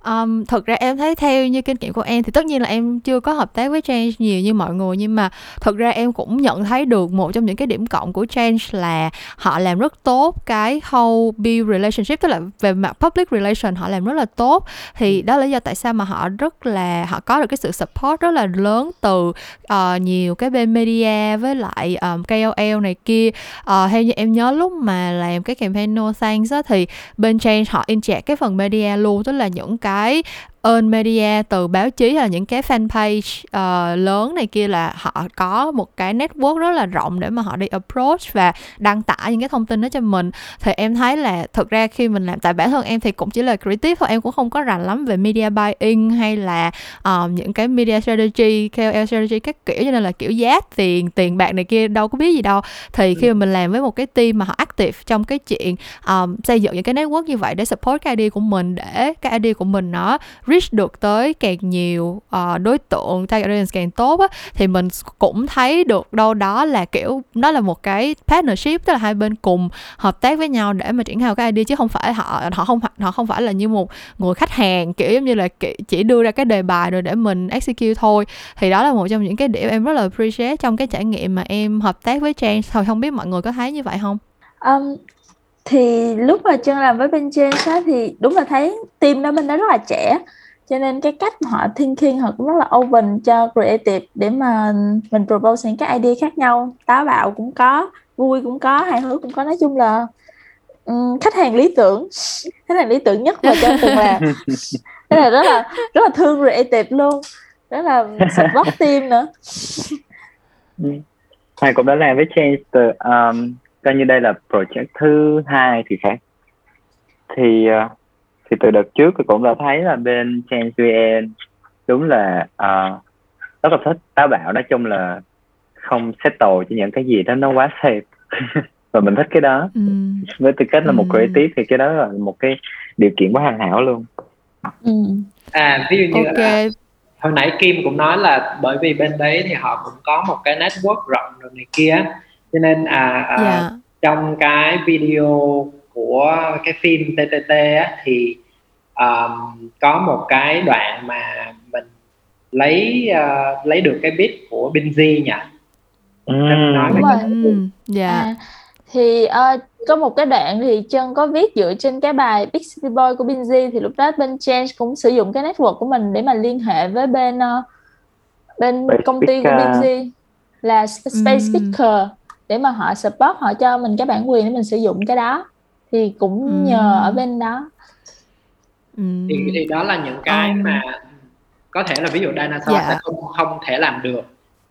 Um, thực ra em thấy theo như kinh nghiệm của em thì tất nhiên là em chưa có hợp tác với Change nhiều như mọi người nhưng mà thực ra em cũng nhận thấy được một trong những cái điểm cộng của Change là họ làm rất tốt cái whole build relationship tức là về mặt public relation họ làm rất là tốt thì ừ. đó là lý do tại sao mà họ rất là họ có được cái sự support rất là lớn từ uh, nhiều cái bên media với lại um, KOL này kia uh, theo như em nhớ lúc mà làm cái campaign No Thanks á, thì bên Change họ inject cái phần media luôn tức là những cái cái earn media từ báo chí hay là những cái fanpage uh, lớn này kia là họ có một cái network rất là rộng để mà họ đi approach và đăng tải những cái thông tin đó cho mình. Thì em thấy là thực ra khi mình làm tại bản thân em thì cũng chỉ là creative thôi em cũng không có rành lắm về media buying hay là uh, những cái media strategy KOL strategy các kiểu cho nên là kiểu giá tiền tiền bạc này kia đâu có biết gì đâu. Thì khi mà mình làm với một cái team mà họ active trong cái chuyện um, xây dựng những cái network như vậy để support cái idea của mình để cái idea của mình nó reach được tới càng nhiều uh, đối tượng target audience càng tốt á thì mình cũng thấy được đâu đó là kiểu nó là một cái partnership tức là hai bên cùng hợp tác với nhau để mà triển khai cái idea chứ không phải họ họ không họ không phải là như một người khách hàng kiểu giống như là chỉ đưa ra cái đề bài rồi để mình execute thôi. Thì đó là một trong những cái điểm em rất là appreciate trong cái trải nghiệm mà em hợp tác với Trang thôi không biết mọi người có thấy như vậy không? Um, thì lúc mà chân làm với bên trên á thì đúng là thấy team đó bên đó rất là trẻ cho nên cái cách họ thinking họ cũng rất là open cho creative để mà mình propose những cái idea khác nhau. Táo bạo cũng có vui cũng có hài hước cũng có nói chung là um, khách hàng lý tưởng. Khách hàng lý tưởng nhất mà cho từng là thế là rất là rất là thương creative luôn. Rất là support team nữa. Ừ. Thầy cũng đã làm với Change từ um, coi như đây là project thứ hai thì phải. Thì uh, thì từ đợt trước thì cũng đã thấy là bên Change VN đúng là uh, rất là thích táo bạo nói chung là không settle cho những cái gì đó nó quá safe và mình thích cái đó ừ. với tư cách là ừ. một creative thì cái đó là một cái điều kiện quá hoàn hảo luôn ừ. à ví dụ như okay. là hồi nãy Kim cũng nói là bởi vì bên đấy thì họ cũng có một cái network rộng rồi này kia cho nên à, à yeah. Dạ. trong cái video của cái phim TTT á, thì um, có một cái đoạn mà mình lấy uh, lấy được cái beat của Binz nhỉ mm. nói Đúng rồi. dạ à, thì uh, có một cái đoạn thì chân có viết dựa trên cái bài Big City Boy của Binz thì lúc đó bên Change cũng sử dụng cái network của mình để mà liên hệ với bên uh, bên Space công ty của Binz là Space mm. Speaker để mà họ support họ cho mình cái bản quyền để mình sử dụng cái đó thì cũng mm. nhờ ở bên đó thì, thì đó là những cái um. mà có thể là ví dụ Dinosaur. Dạ. sẽ không không thể làm được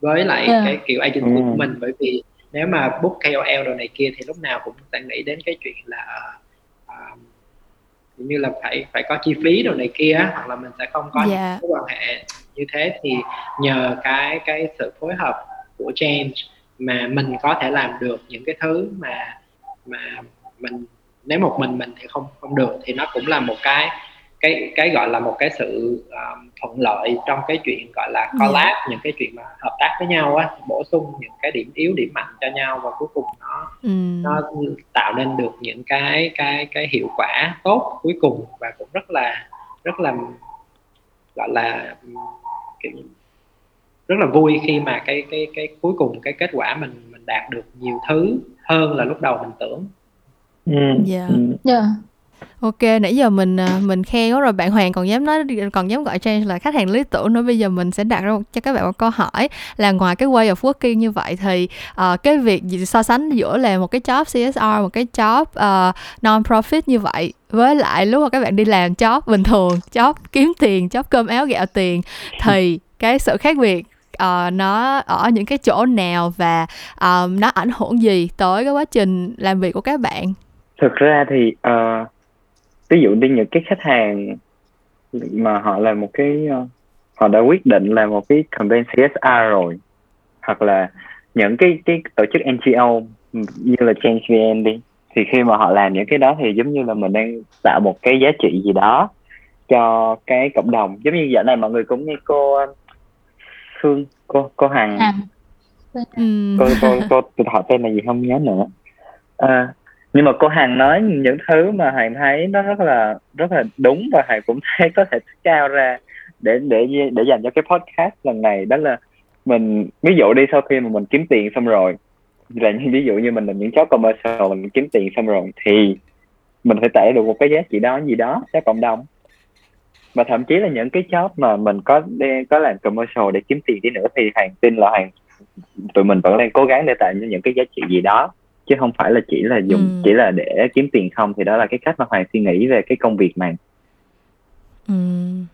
với lại yeah. cái kiểu agency mm. của mình bởi vì nếu mà book KOL đồ này kia thì lúc nào cũng sẽ nghĩ đến cái chuyện là uh, như là phải phải có chi phí đồ này kia hoặc là mình sẽ không có yeah. những dạ. quan hệ như thế thì nhờ cái cái sự phối hợp của change mà mình có thể làm được những cái thứ mà mà mình nếu một mình mình thì không không được thì nó cũng là một cái cái cái gọi là một cái sự um, thuận lợi trong cái chuyện gọi là collab yeah. Dạ. những cái chuyện mà hợp tác với nhau á bổ sung những cái điểm yếu điểm mạnh cho nhau và cuối cùng nó mm. nó tạo nên được những cái cái cái hiệu quả tốt cuối cùng và cũng rất là rất là gọi là kiểu rất là vui khi mà cái cái cái cuối cùng cái kết quả mình mình đạt được nhiều thứ hơn là lúc đầu mình tưởng. Ừ. Dạ. Yeah. Yeah. Ok, nãy giờ mình à, mình khen quá rồi bạn Hoàng còn dám nói còn dám gọi Trang là khách hàng lý tưởng nữa. Bây giờ mình sẽ đặt ra một, cho các bạn một câu hỏi là ngoài cái way of working như vậy thì uh, cái việc so sánh giữa là một cái job CSR một cái job uh, non profit như vậy với lại lúc mà các bạn đi làm job bình thường, job kiếm tiền, job cơm áo gạo tiền thì cái sự khác biệt uh, nó ở những cái chỗ nào và uh, nó ảnh hưởng gì tới cái quá trình làm việc của các bạn thực ra thì uh, ví dụ đi những cái khách hàng mà họ là một cái uh, họ đã quyết định là một cái campaign CSR rồi hoặc là những cái cái tổ chức NGO như là ChangeVN đi thì khi mà họ làm những cái đó thì giống như là mình đang tạo một cái giá trị gì đó cho cái cộng đồng. Giống như giờ này mọi người cũng nghe cô Phương cô cô Hằng. À. cô cô cô tôi hỏi tên là gì không nhớ nữa. À, nhưng mà cô Hằng nói những thứ mà Hoàng thấy nó rất là rất là đúng và Hoàng cũng thấy có thể cao ra để để để dành cho cái podcast lần này. Đó là mình, ví dụ đi sau khi mà mình kiếm tiền xong rồi, là như ví dụ như mình làm những job commercial mình kiếm tiền xong rồi, thì mình phải tải được một cái giá trị đó gì đó cho cộng đồng. Và thậm chí là những cái job mà mình có có làm commercial để kiếm tiền đi nữa thì hoàng tin là hoàng tụi mình vẫn đang cố gắng để tạo những cái giá trị gì đó chứ không phải là chỉ là dùng ừ. chỉ là để kiếm tiền không thì đó là cái cách mà hoàng suy nghĩ về cái công việc này ừ.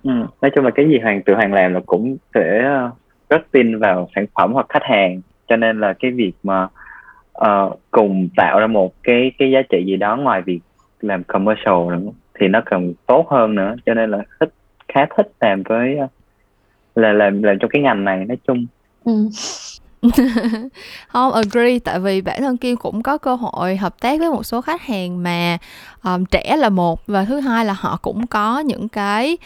Ừ. nói chung là cái gì hoàng tự hoàng làm là cũng sẽ rất tin vào sản phẩm hoặc khách hàng cho nên là cái việc mà uh, cùng tạo ra một cái cái giá trị gì đó ngoài việc làm commercial nữa thì nó cần tốt hơn nữa cho nên là thích khá thích làm với là làm làm trong cái ngành này nói chung ừ. không agree tại vì bản thân Kim cũng có cơ hội hợp tác với một số khách hàng mà um, trẻ là một và thứ hai là họ cũng có những cái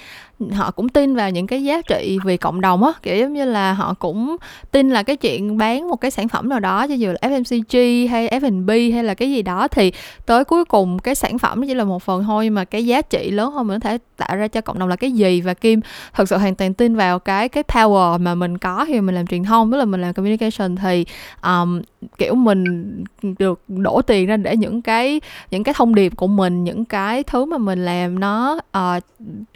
họ cũng tin vào những cái giá trị vì cộng đồng á. Kiểu giống như là họ cũng tin là cái chuyện bán một cái sản phẩm nào đó cho dù là FMCG hay F&B hay là cái gì đó thì tới cuối cùng cái sản phẩm chỉ là một phần thôi mà cái giá trị lớn hơn mình có thể tạo ra cho cộng đồng là cái gì? Và Kim thật sự hoàn toàn tin vào cái cái power mà mình có khi mình làm truyền thông tức là mình làm communication thì um, kiểu mình được đổ tiền ra để những cái những cái thông điệp của mình những cái thứ mà mình làm nó uh,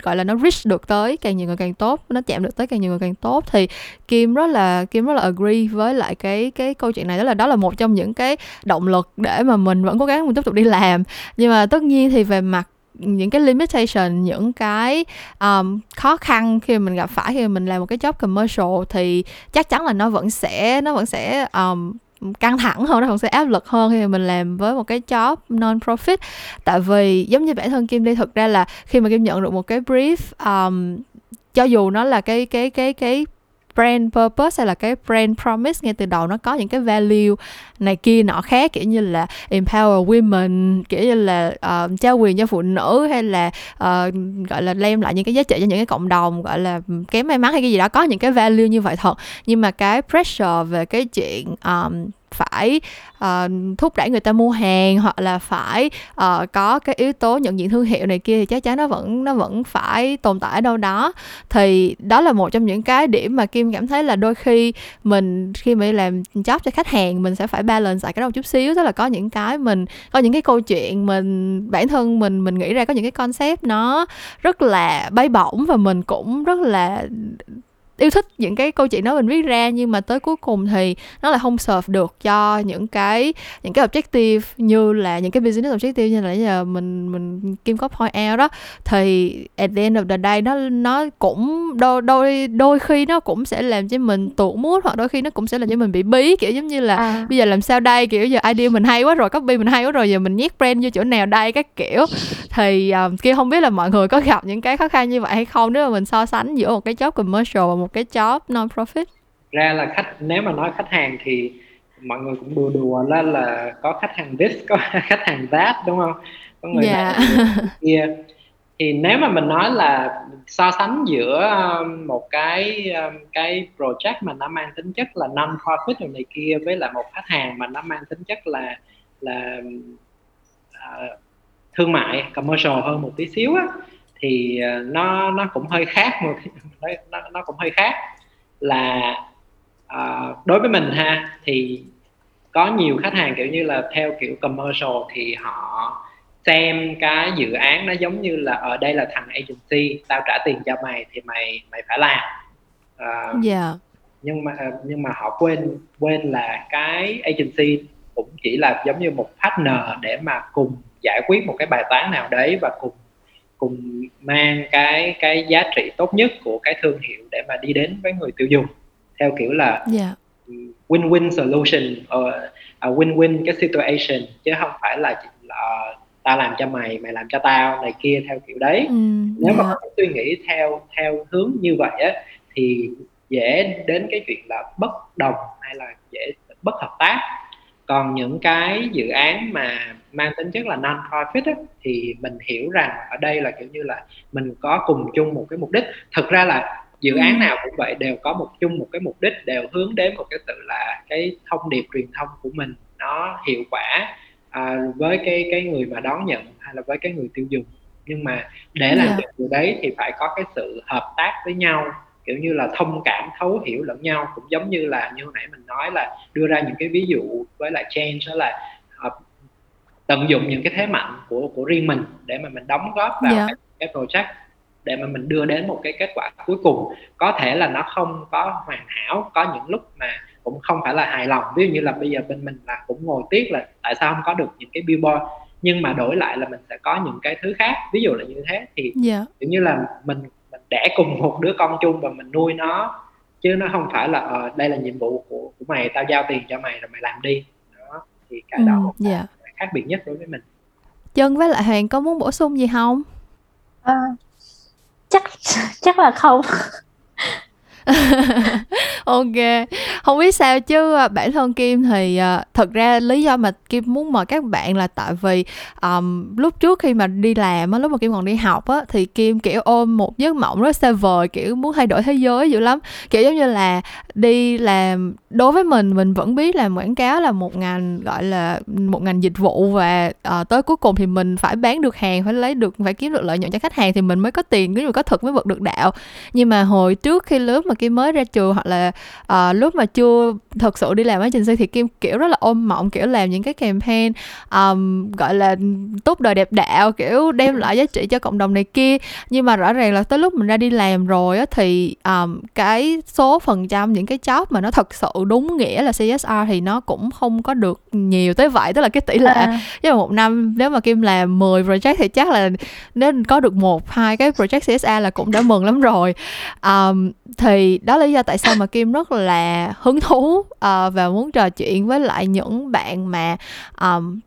gọi là nó reach được tới càng nhiều người càng tốt nó chạm được tới càng nhiều người càng tốt. Thì kim rất là kim rất là agree với lại cái cái câu chuyện này đó là đó là một trong những cái động lực để mà mình vẫn cố gắng mình tiếp tục đi làm. Nhưng mà tất nhiên thì về mặt những cái limitation những cái um, khó khăn khi mình gặp phải khi mình làm một cái job commercial thì chắc chắn là nó vẫn sẽ nó vẫn sẽ um, căng thẳng hơn nó còn sẽ áp lực hơn khi mà mình làm với một cái job non profit tại vì giống như bản thân kim đi thực ra là khi mà kim nhận được một cái brief um, cho dù nó là cái cái cái cái brand purpose hay là cái brand promise ngay từ đầu nó có những cái value này kia nọ khác kiểu như là empower women kiểu như là uh, trao quyền cho phụ nữ hay là uh, gọi là đem lại những cái giá trị cho những cái cộng đồng gọi là kém may mắn hay cái gì đó có những cái value như vậy thật nhưng mà cái pressure về cái chuyện um, phải uh, thúc đẩy người ta mua hàng hoặc là phải uh, có cái yếu tố nhận diện thương hiệu này kia thì chắc chắn nó vẫn nó vẫn phải tồn tại ở đâu đó. Thì đó là một trong những cái điểm mà kim cảm thấy là đôi khi mình khi mà làm job cho khách hàng mình sẽ phải balance lại cái đầu chút xíu. Tức là có những cái mình có những cái câu chuyện mình bản thân mình mình nghĩ ra có những cái concept nó rất là bay bổng và mình cũng rất là yêu thích những cái câu chuyện đó mình viết ra nhưng mà tới cuối cùng thì nó lại không serve được cho những cái những cái objective như là những cái business objective như là giờ mình mình kim có point out đó thì at the end of the day nó nó cũng đôi đôi đôi khi nó cũng sẽ làm cho mình tụt mút hoặc đôi khi nó cũng sẽ làm cho mình bị bí kiểu giống như là à. bây giờ làm sao đây kiểu giờ idea mình hay quá rồi copy mình hay quá rồi giờ mình nhét brand vô chỗ nào đây các kiểu thì um, kia không biết là mọi người có gặp những cái khó khăn như vậy hay không nếu mà mình so sánh giữa một cái job commercial và một cái job non profit ra là khách nếu mà nói khách hàng thì mọi người cũng đùa đùa là là có khách hàng this có khách hàng that đúng không có người yeah. Dạ. kia thì nếu mà mình nói là so sánh giữa um, một cái um, cái project mà nó mang tính chất là non profit rồi này kia với là một khách hàng mà nó mang tính chất là là uh, thương mại commercial hơn một tí xíu á thì uh, nó nó cũng hơi khác một nó, nó cũng hơi khác là uh, đối với mình ha thì có nhiều khách hàng kiểu như là theo kiểu commercial thì họ xem cái dự án nó giống như là ở đây là thằng agency tao trả tiền cho mày thì mày mày phải làm uh, ờ, yeah. Dạ. nhưng mà nhưng mà họ quên quên là cái agency cũng chỉ là giống như một partner để mà cùng giải quyết một cái bài toán nào đấy và cùng cùng mang cái cái giá trị tốt nhất của cái thương hiệu để mà đi đến với người tiêu dùng theo kiểu là yeah. Dạ. win-win solution or a win-win cái situation chứ không phải là, là tao làm cho mày mày làm cho tao này kia theo kiểu đấy ừ, nếu mà yeah. suy nghĩ theo theo hướng như vậy á thì dễ đến cái chuyện là bất đồng hay là dễ bất hợp tác còn những cái dự án mà mang tính chất là non profit á, thì mình hiểu rằng ở đây là kiểu như là mình có cùng chung một cái mục đích. Thực ra là dự án nào cũng vậy đều có một chung một cái mục đích đều hướng đến một cái tự là cái thông điệp truyền thông của mình. Nó hiệu quả à, với cái cái người mà đón nhận hay là với cái người tiêu dùng. Nhưng mà để làm yeah. được điều đấy thì phải có cái sự hợp tác với nhau kiểu như là thông cảm thấu hiểu lẫn nhau cũng giống như là như hồi nãy mình nói là đưa ra những cái ví dụ với lại change đó là uh, tận dụng những cái thế mạnh của của riêng mình để mà mình đóng góp vào yeah. cái, cái project để mà mình đưa đến một cái kết quả cuối cùng có thể là nó không có hoàn hảo có những lúc mà cũng không phải là hài lòng ví dụ như là bây giờ bên mình là cũng ngồi tiếc là tại sao không có được những cái billboard nhưng mà đổi lại là mình sẽ có những cái thứ khác ví dụ là như thế thì yeah. Dạ. kiểu như là mình đẻ cùng một đứa con chung và mình nuôi nó chứ nó không phải là ờ, đây là nhiệm vụ của của mày tao giao tiền cho mày rồi mày làm đi đó thì cái đó ừ, yeah. Dạ. khác biệt nhất đối với mình chân với lại hoàng có muốn bổ sung gì không à, chắc chắc là không ok. Không biết sao chứ à, bản thân kim thì uh, thật ra lý do mà kim muốn mời các bạn là tại vì um, lúc trước khi mà đi làm á lúc mà kim còn đi học á thì kim kiểu ôm một giấc mộng rất xa vời kiểu muốn thay đổi thế giới dữ lắm. Kiểu giống như là đi làm đối với mình mình vẫn biết là quảng cáo là một ngành gọi là một ngành dịch vụ và uh, tới cuối cùng thì mình phải bán được hàng phải lấy được phải kiếm được lợi nhuận cho khách hàng thì mình mới có tiền nếu mà có thực mới vật được đạo. Nhưng mà hồi trước khi lớp mà kim mới ra trường hoặc là uh, lúc mà chưa thật sự đi làm ở agency thì kim kiểu rất là ôm mộng kiểu làm những cái campaign um, gọi là tốt đời đẹp đạo kiểu đem lại giá trị cho cộng đồng này kia nhưng mà rõ ràng là tới lúc mình ra đi làm rồi á thì um, cái số phần trăm những cái job mà nó thật sự đúng nghĩa là CSR thì nó cũng không có được nhiều tới vậy tức là cái tỷ lệ à. mà một năm nếu mà kim làm 10 project thì chắc là nếu có được một hai cái project CSR là cũng đã mừng lắm rồi um, thì đó là lý do tại sao mà kim rất là hứng thú uh, và muốn trò chuyện với lại những bạn mà um,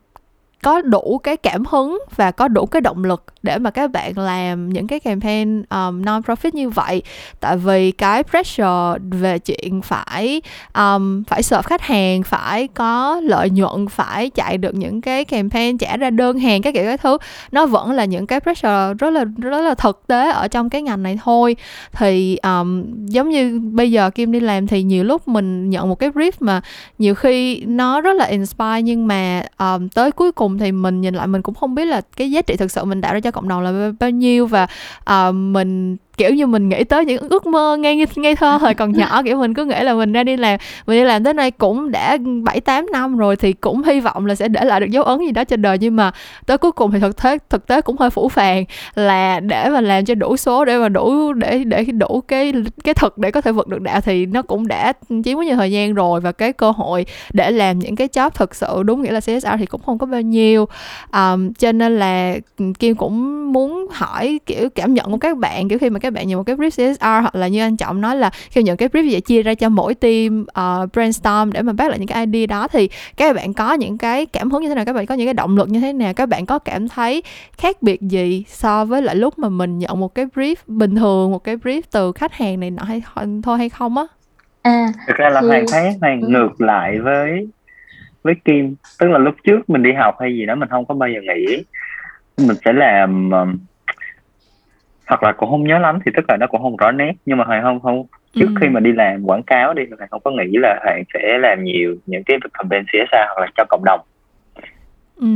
có đủ cái cảm hứng và có đủ cái động lực để mà các bạn làm những cái campaign um, non profit như vậy. Tại vì cái pressure về chuyện phải um, phải serve khách hàng phải có lợi nhuận phải chạy được những cái campaign trả ra đơn hàng các kiểu các thứ nó vẫn là những cái pressure rất là rất là thực tế ở trong cái ngành này thôi. Thì um, giống như bây giờ kim đi làm thì nhiều lúc mình nhận một cái brief mà nhiều khi nó rất là inspire nhưng mà um, tới cuối cùng thì mình nhìn lại mình cũng không biết là cái giá trị thực sự mình tạo ra cho cộng đồng là bao nhiêu và uh, mình kiểu như mình nghĩ tới những ước mơ ngây ngây thơ thời còn nhỏ kiểu mình cứ nghĩ là mình ra đi làm mình đi làm tới nay cũng đã bảy tám năm rồi thì cũng hy vọng là sẽ để lại được dấu ấn gì đó trên đời. Nhưng mà tới cuối cùng thì thực tế thực tế cũng hơi phủ phàng là để mà làm cho đủ số để mà đủ để để đủ cái cái thực để có thể vượt được đạo thì nó cũng đã chiếm quá nhiều thời gian rồi. Và cái cơ hội để làm những cái job thực sự đúng nghĩa là CSR thì cũng không có bao nhiêu. Um, cho nên là Kim cũng muốn hỏi kiểu cảm nhận của các bạn kiểu khi mà các bạn nhận một cái brief CSR hoặc là như anh Trọng nói là khi nhận cái brief vậy chia ra cho mỗi team uh, brainstorm để mà bắt lại những cái idea đó thì các bạn có những cái cảm hứng như thế nào? Các bạn có những cái động lực như thế nào? Các bạn có cảm thấy khác biệt gì so với lại lúc mà mình nhận một cái brief bình thường một cái brief từ khách hàng này nọ hay thôi hay không á? À thực ra là thì... hoàng thấy hoàng ừ. ngược lại với với kim tức là lúc trước mình đi học hay gì đó mình không có bao giờ nghĩ mình sẽ làm hoặc là cũng không nhớ lắm thì tức là nó cũng không rõ nét nhưng mà hoàng không không trước ừ. khi mà đi làm quảng cáo đi hoàng không có nghĩ là hoàng sẽ làm nhiều những cái campaign CSR hoặc là cho cộng đồng ừ.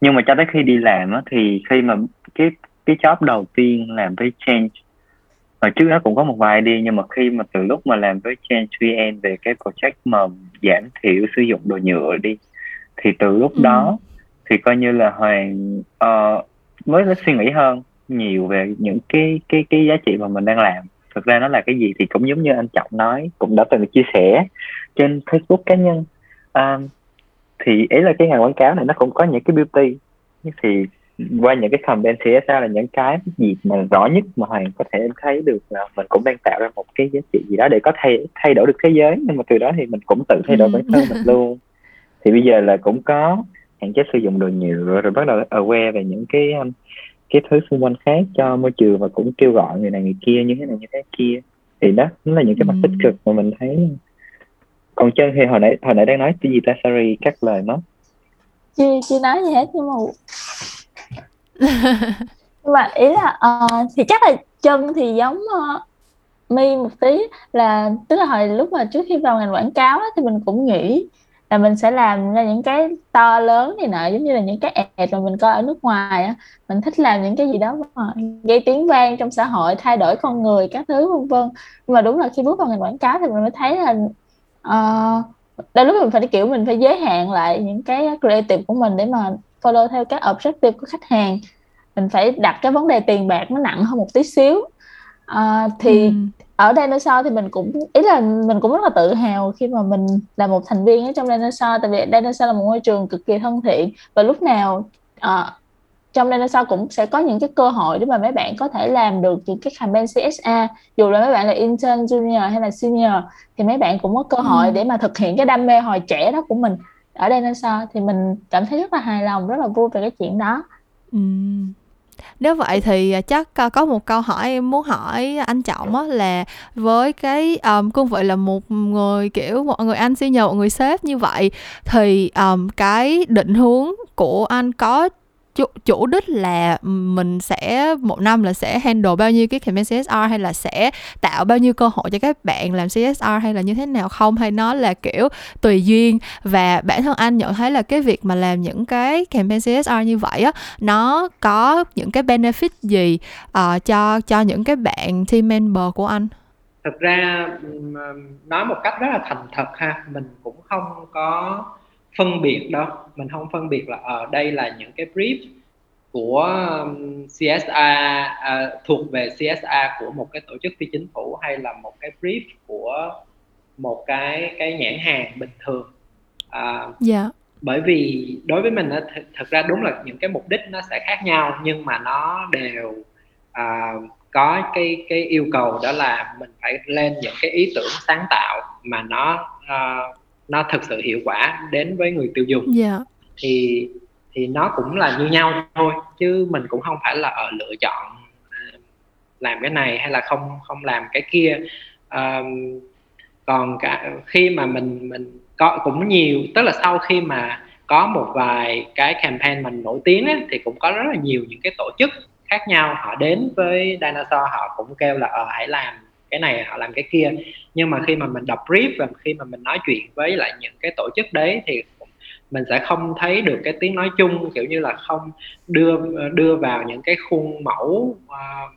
nhưng mà cho tới khi đi làm á, thì khi mà cái cái job đầu tiên làm với change hồi trước nó cũng có một vài đi nhưng mà khi mà từ lúc mà làm với change vn về cái project mà giảm thiểu sử dụng đồ nhựa đi thì từ lúc ừ. đó thì coi như là hoàng uh, mới suy nghĩ hơn nhiều về những cái cái cái giá trị mà mình đang làm. Thực ra nó là cái gì thì cũng giống như anh trọng nói cũng đã từng chia sẻ trên facebook cá nhân. Um, thì ý là cái ngành quảng cáo này nó cũng có những cái beauty. Thì qua những cái campaign CSR là những cái gì mà rõ nhất mà hoàng có thể thấy được là mình cũng đang tạo ra một cái giá trị gì đó để có thay thay đổi được thế giới. Nhưng mà từ đó thì mình cũng tự thay đổi bản thân mình luôn. Thì bây giờ là cũng có hạn chế sử dụng đồ nhựa rồi, rồi bắt đầu aware về những cái um, cái thứ xung quanh khác cho môi trường và cũng kêu gọi người này người kia như thế này như thế kia. Thì đó nó là những cái mặt tích cực mà mình thấy. Còn chân thì hồi nãy hồi nãy đang nói cái gì ta? Sorry cắt lời mất. Chưa chưa nói gì hết nhưng mà. Nhưng mà ý là uh, thì chắc là chân thì giống uh, mi một tí. Là tức là hồi lúc mà trước khi vào ngành quảng cáo á, thì mình cũng nghĩ là mình sẽ làm ra những cái to lớn này nọ giống như là những cái ad mà mình coi ở nước ngoài á. Mình thích làm những cái gì đó mà gây tiếng vang trong xã hội thay đổi con người các thứ vân vân. Nhưng mà đúng là khi bước vào ngành quảng cáo thì mình mới thấy là uh, đôi lúc mình phải kiểu mình phải giới hạn lại những cái creative của mình để mà follow theo các objective của khách hàng. Mình phải đặt cái vấn đề tiền bạc nó nặng hơn một tí xíu. Uh, thì ừ ở Dinosaur thì mình cũng ý là mình cũng rất là tự hào khi mà mình là một thành viên ở trong Dinosaur tại vì Dinosaur là một môi trường cực kỳ thân thiện và lúc nào uh, trong Dinosaur cũng sẽ có những cái cơ hội để mà mấy bạn có thể làm được những cái campaign CSA dù là mấy bạn là intern junior hay là senior thì mấy bạn cũng có cơ hội ừ. để mà thực hiện cái đam mê hồi trẻ đó của mình ở Dinosaur. Thì mình cảm thấy rất là hài lòng rất là vui về cái chuyện đó. Ừ nếu vậy thì à, chắc à, có một câu hỏi em muốn hỏi anh trọng á là với cái um, cương vị là một người kiểu một người anh senior một người sếp như vậy thì um, cái định hướng của anh có chủ, chủ đích là mình sẽ một năm là sẽ handle bao nhiêu cái campaign CSR hay là sẽ tạo bao nhiêu cơ hội cho các bạn làm CSR hay là như thế nào không? Hay nó là kiểu tùy duyên? Và bản thân anh nhận thấy là cái việc mà làm những cái campaign CSR như vậy á nó có những cái benefit gì uh, cho cho những cái bạn team member của anh? Thực ra ờ, nói một cách rất là thành thật ha mình cũng không có phân biệt đâu mình không phân biệt là ở đây là những cái brief của um, CSA à, thuộc về CSA của một cái tổ chức phi chính phủ hay là một cái brief của một cái cái nhãn hàng bình thường à, yeah. Dạ. bởi vì đối với mình th- thật ra đúng là những cái mục đích nó sẽ khác nhau nhưng mà nó đều à, có cái cái yêu cầu đó là mình phải lên những cái ý tưởng sáng tạo mà nó uh, nó thực sự hiệu quả đến với người tiêu dùng yeah. Dạ. thì thì nó cũng là như nhau thôi chứ mình cũng không phải là ở lựa chọn làm cái này hay là không không làm cái kia um, còn cả khi mà mình mình có cũng nhiều tức là sau khi mà có một vài cái campaign mình nổi tiếng ấy, thì cũng có rất là nhiều những cái tổ chức khác nhau họ đến với dinosaur họ cũng kêu là ờ hãy làm cái này họ làm cái kia nhưng mà khi mà mình đọc brief và khi mà mình nói chuyện với lại những cái tổ chức đấy thì mình sẽ không thấy được cái tiếng nói chung kiểu như là không đưa đưa vào những cái khuôn mẫu uh,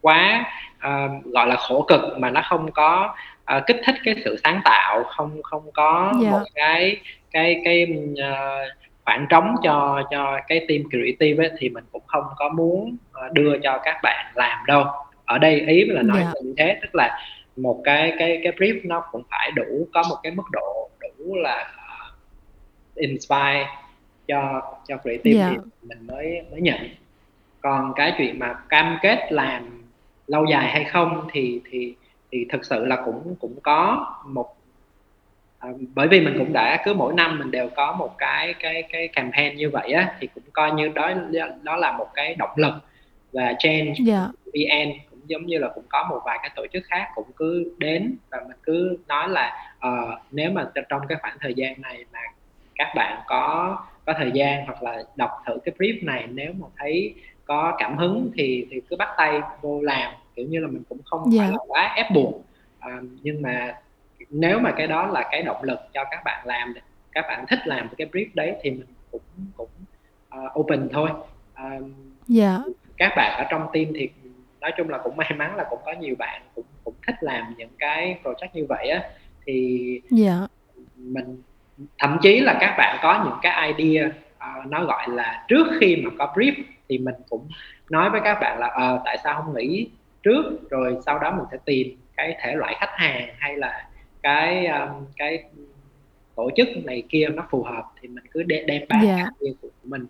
quá uh, gọi là khổ cực mà nó không có uh, kích thích cái sự sáng tạo không không có yeah. Dạ. một cái cái cái uh, khoảng trống cho cho cái team creative ấy, thì mình cũng không có muốn đưa cho các bạn làm đâu ở đây ý là nói yeah. Dạ. như thế tức là một cái cái cái brief nó cũng phải đủ có một cái mức độ đủ là uh, inspire cho cho creative yeah. Dạ. thì mình mới mới nhận còn cái chuyện mà cam kết làm lâu dài hay không thì thì thì thực sự là cũng cũng có một à, bởi vì mình cũng đã cứ mỗi năm mình đều có một cái cái cái campaign như vậy á thì cũng coi như đó đó là một cái động lực và change yeah. Dạ. vn giống như là cũng có một vài cái tổ chức khác cũng cứ đến và mình cứ nói là uh, nếu mà trong cái khoảng thời gian này mà các bạn có có thời gian hoặc là đọc thử cái brief này nếu mà thấy có cảm hứng thì thì cứ bắt tay vô làm kiểu như là mình cũng không yeah. phải dạ. là quá ép buộc à, nhưng mà nếu mà cái đó là cái động lực cho các bạn làm các bạn thích làm cái brief đấy thì mình cũng cũng uh, open thôi uh, yeah. Dạ. các bạn ở trong team thì nói chung là cũng may mắn là cũng có nhiều bạn cũng cũng thích làm những cái project như vậy á thì. Dạ. mình thậm chí là các bạn có những cái idea uh, nó gọi là trước khi mà có brief thì mình cũng nói với các bạn là uh, tại sao không nghĩ trước rồi sau đó mình sẽ tìm cái thể loại khách hàng hay là cái um, cái tổ chức này kia nó phù hợp thì mình cứ đem bán yeah. Dạ. cái của mình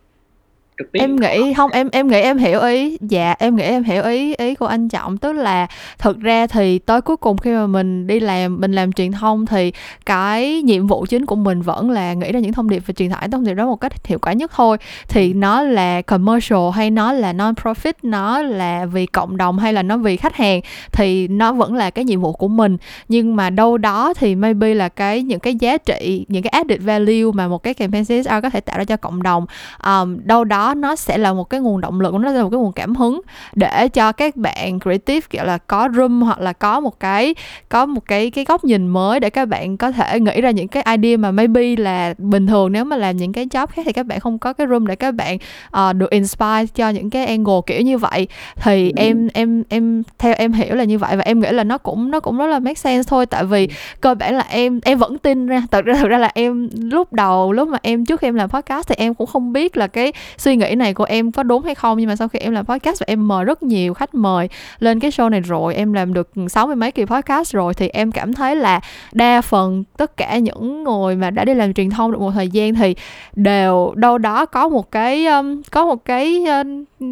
trực tiếp. Em nghĩ không. em em nghĩ em hiểu ý. Dạ em nghĩ em hiểu ý ý của anh trọng. Tức là thực ra thì tới cuối cùng khi mà mình đi làm mình làm truyền thông thì cái nhiệm vụ chính của mình vẫn là nghĩ ra những thông điệp và truyền tải thông điệp đó một cách hiệu quả nhất thôi. Thì nó là commercial hay nó là non profit nó là vì cộng đồng hay là nó vì khách hàng thì nó vẫn là cái nhiệm vụ của mình. Nhưng mà đâu đó thì maybe là cái những cái giá trị những cái added value mà một cái campaign CSR có thể tạo ra cho cộng đồng. Um, đâu đó nó sẽ là một cái nguồn động lực nó sẽ là một cái nguồn cảm hứng để cho các bạn creative kiểu là có room hoặc là có một cái có một cái cái góc nhìn mới để các bạn có thể nghĩ ra những cái idea mà maybe là bình thường. Nếu mà làm những cái job khác thì các bạn không có cái room để các bạn uh, được inspire cho những cái angle kiểu như vậy. Thì ừ. em em em theo em hiểu là như vậy và em nghĩ là nó cũng nó cũng rất là make sense thôi. Tại vì cơ bản là em em vẫn tin ra. Thật ra thật ra là em lúc đầu lúc mà em trước khi em làm podcast thì em cũng không biết là cái suy nghĩ này của em có đúng hay không? Nhưng mà sau khi em làm podcast và em mời rất nhiều khách mời lên cái show này rồi em làm được sáu mươi mấy kỳ podcast rồi thì em cảm thấy là đa phần tất cả những người mà đã đi làm truyền thông được một thời gian thì đều đâu đó có một cái um, có một cái uh,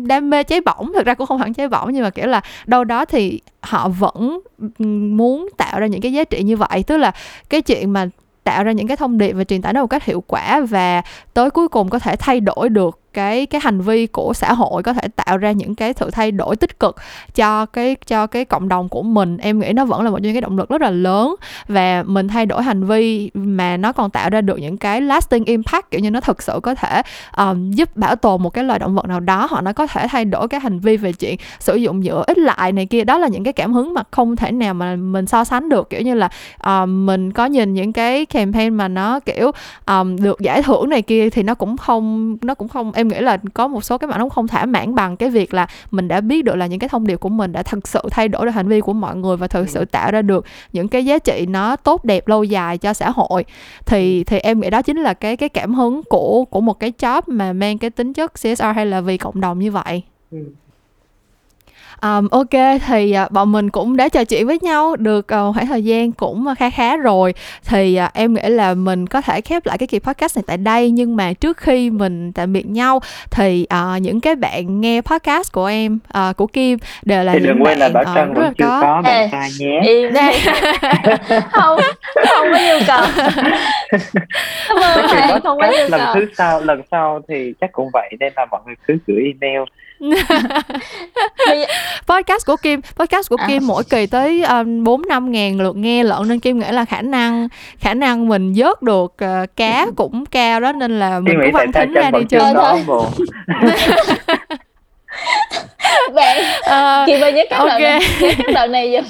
đam mê cháy bỏng. Thực ra cũng không hẳn cháy bỏng nhưng mà kiểu là đâu đó thì họ vẫn muốn tạo ra những cái giá trị như vậy. Tức là cái chuyện mà tạo ra những cái thông điệp và truyền tải nó một cách hiệu quả và tới cuối cùng có thể thay đổi được cái cái hành vi của xã hội có thể tạo ra những cái sự thay đổi tích cực cho cái cho cái cộng đồng của mình. Em nghĩ nó vẫn là một trong những cái động lực rất là lớn và mình thay đổi hành vi mà nó còn tạo ra được những cái lasting impact kiểu như nó thực sự có thể um, giúp bảo tồn một cái loài động vật nào đó hoặc nó có thể thay đổi cái hành vi về chuyện sử dụng nhựa ít lại này kia. Đó là những cái cảm hứng mà không thể nào mà mình so sánh được kiểu như là um, mình có nhìn những cái campaign mà nó kiểu um, được giải thưởng này kia thì nó cũng không nó cũng không em em nghĩ là có một số cái bạn nó không thỏa mãn bằng cái việc là mình đã biết được là những cái thông điệp của mình đã thực sự thay đổi được hành vi của mọi người và thực sự tạo ra được những cái giá trị nó tốt đẹp lâu dài cho xã hội thì ừ. thì em nghĩ đó chính là cái cái cảm hứng của của một cái job mà mang cái tính chất CSR hay là vì cộng đồng như vậy. Ừ Um, ok thì uh, bọn mình cũng đã trò chuyện với nhau được uh, khoảng thời gian cũng khá khá rồi. Thì uh, em nghĩ là mình có thể khép lại cái kỳ podcast này tại đây nhưng mà trước khi mình tạm biệt nhau thì uh, những cái bạn nghe podcast của em uh, của Kim đều là thì đừng quên là Bảo uh, vẫn chưa có, có bạn trai nhé. không không có yêu cầu. Không có lần thứ sau lần sau thì chắc cũng vậy nên là mọi người cứ gửi email podcast của Kim podcast của à. Kim mỗi kỳ tới um, bốn năm ngàn lượt nghe lận nên Kim nghĩ là khả năng khả năng mình vớt được uh, cá cũng cao đó nên là mình cũng văn thính ra đi chơi bạn uh, Kim ơi nhớ các okay. đoạn này. Các đoạn này giùm.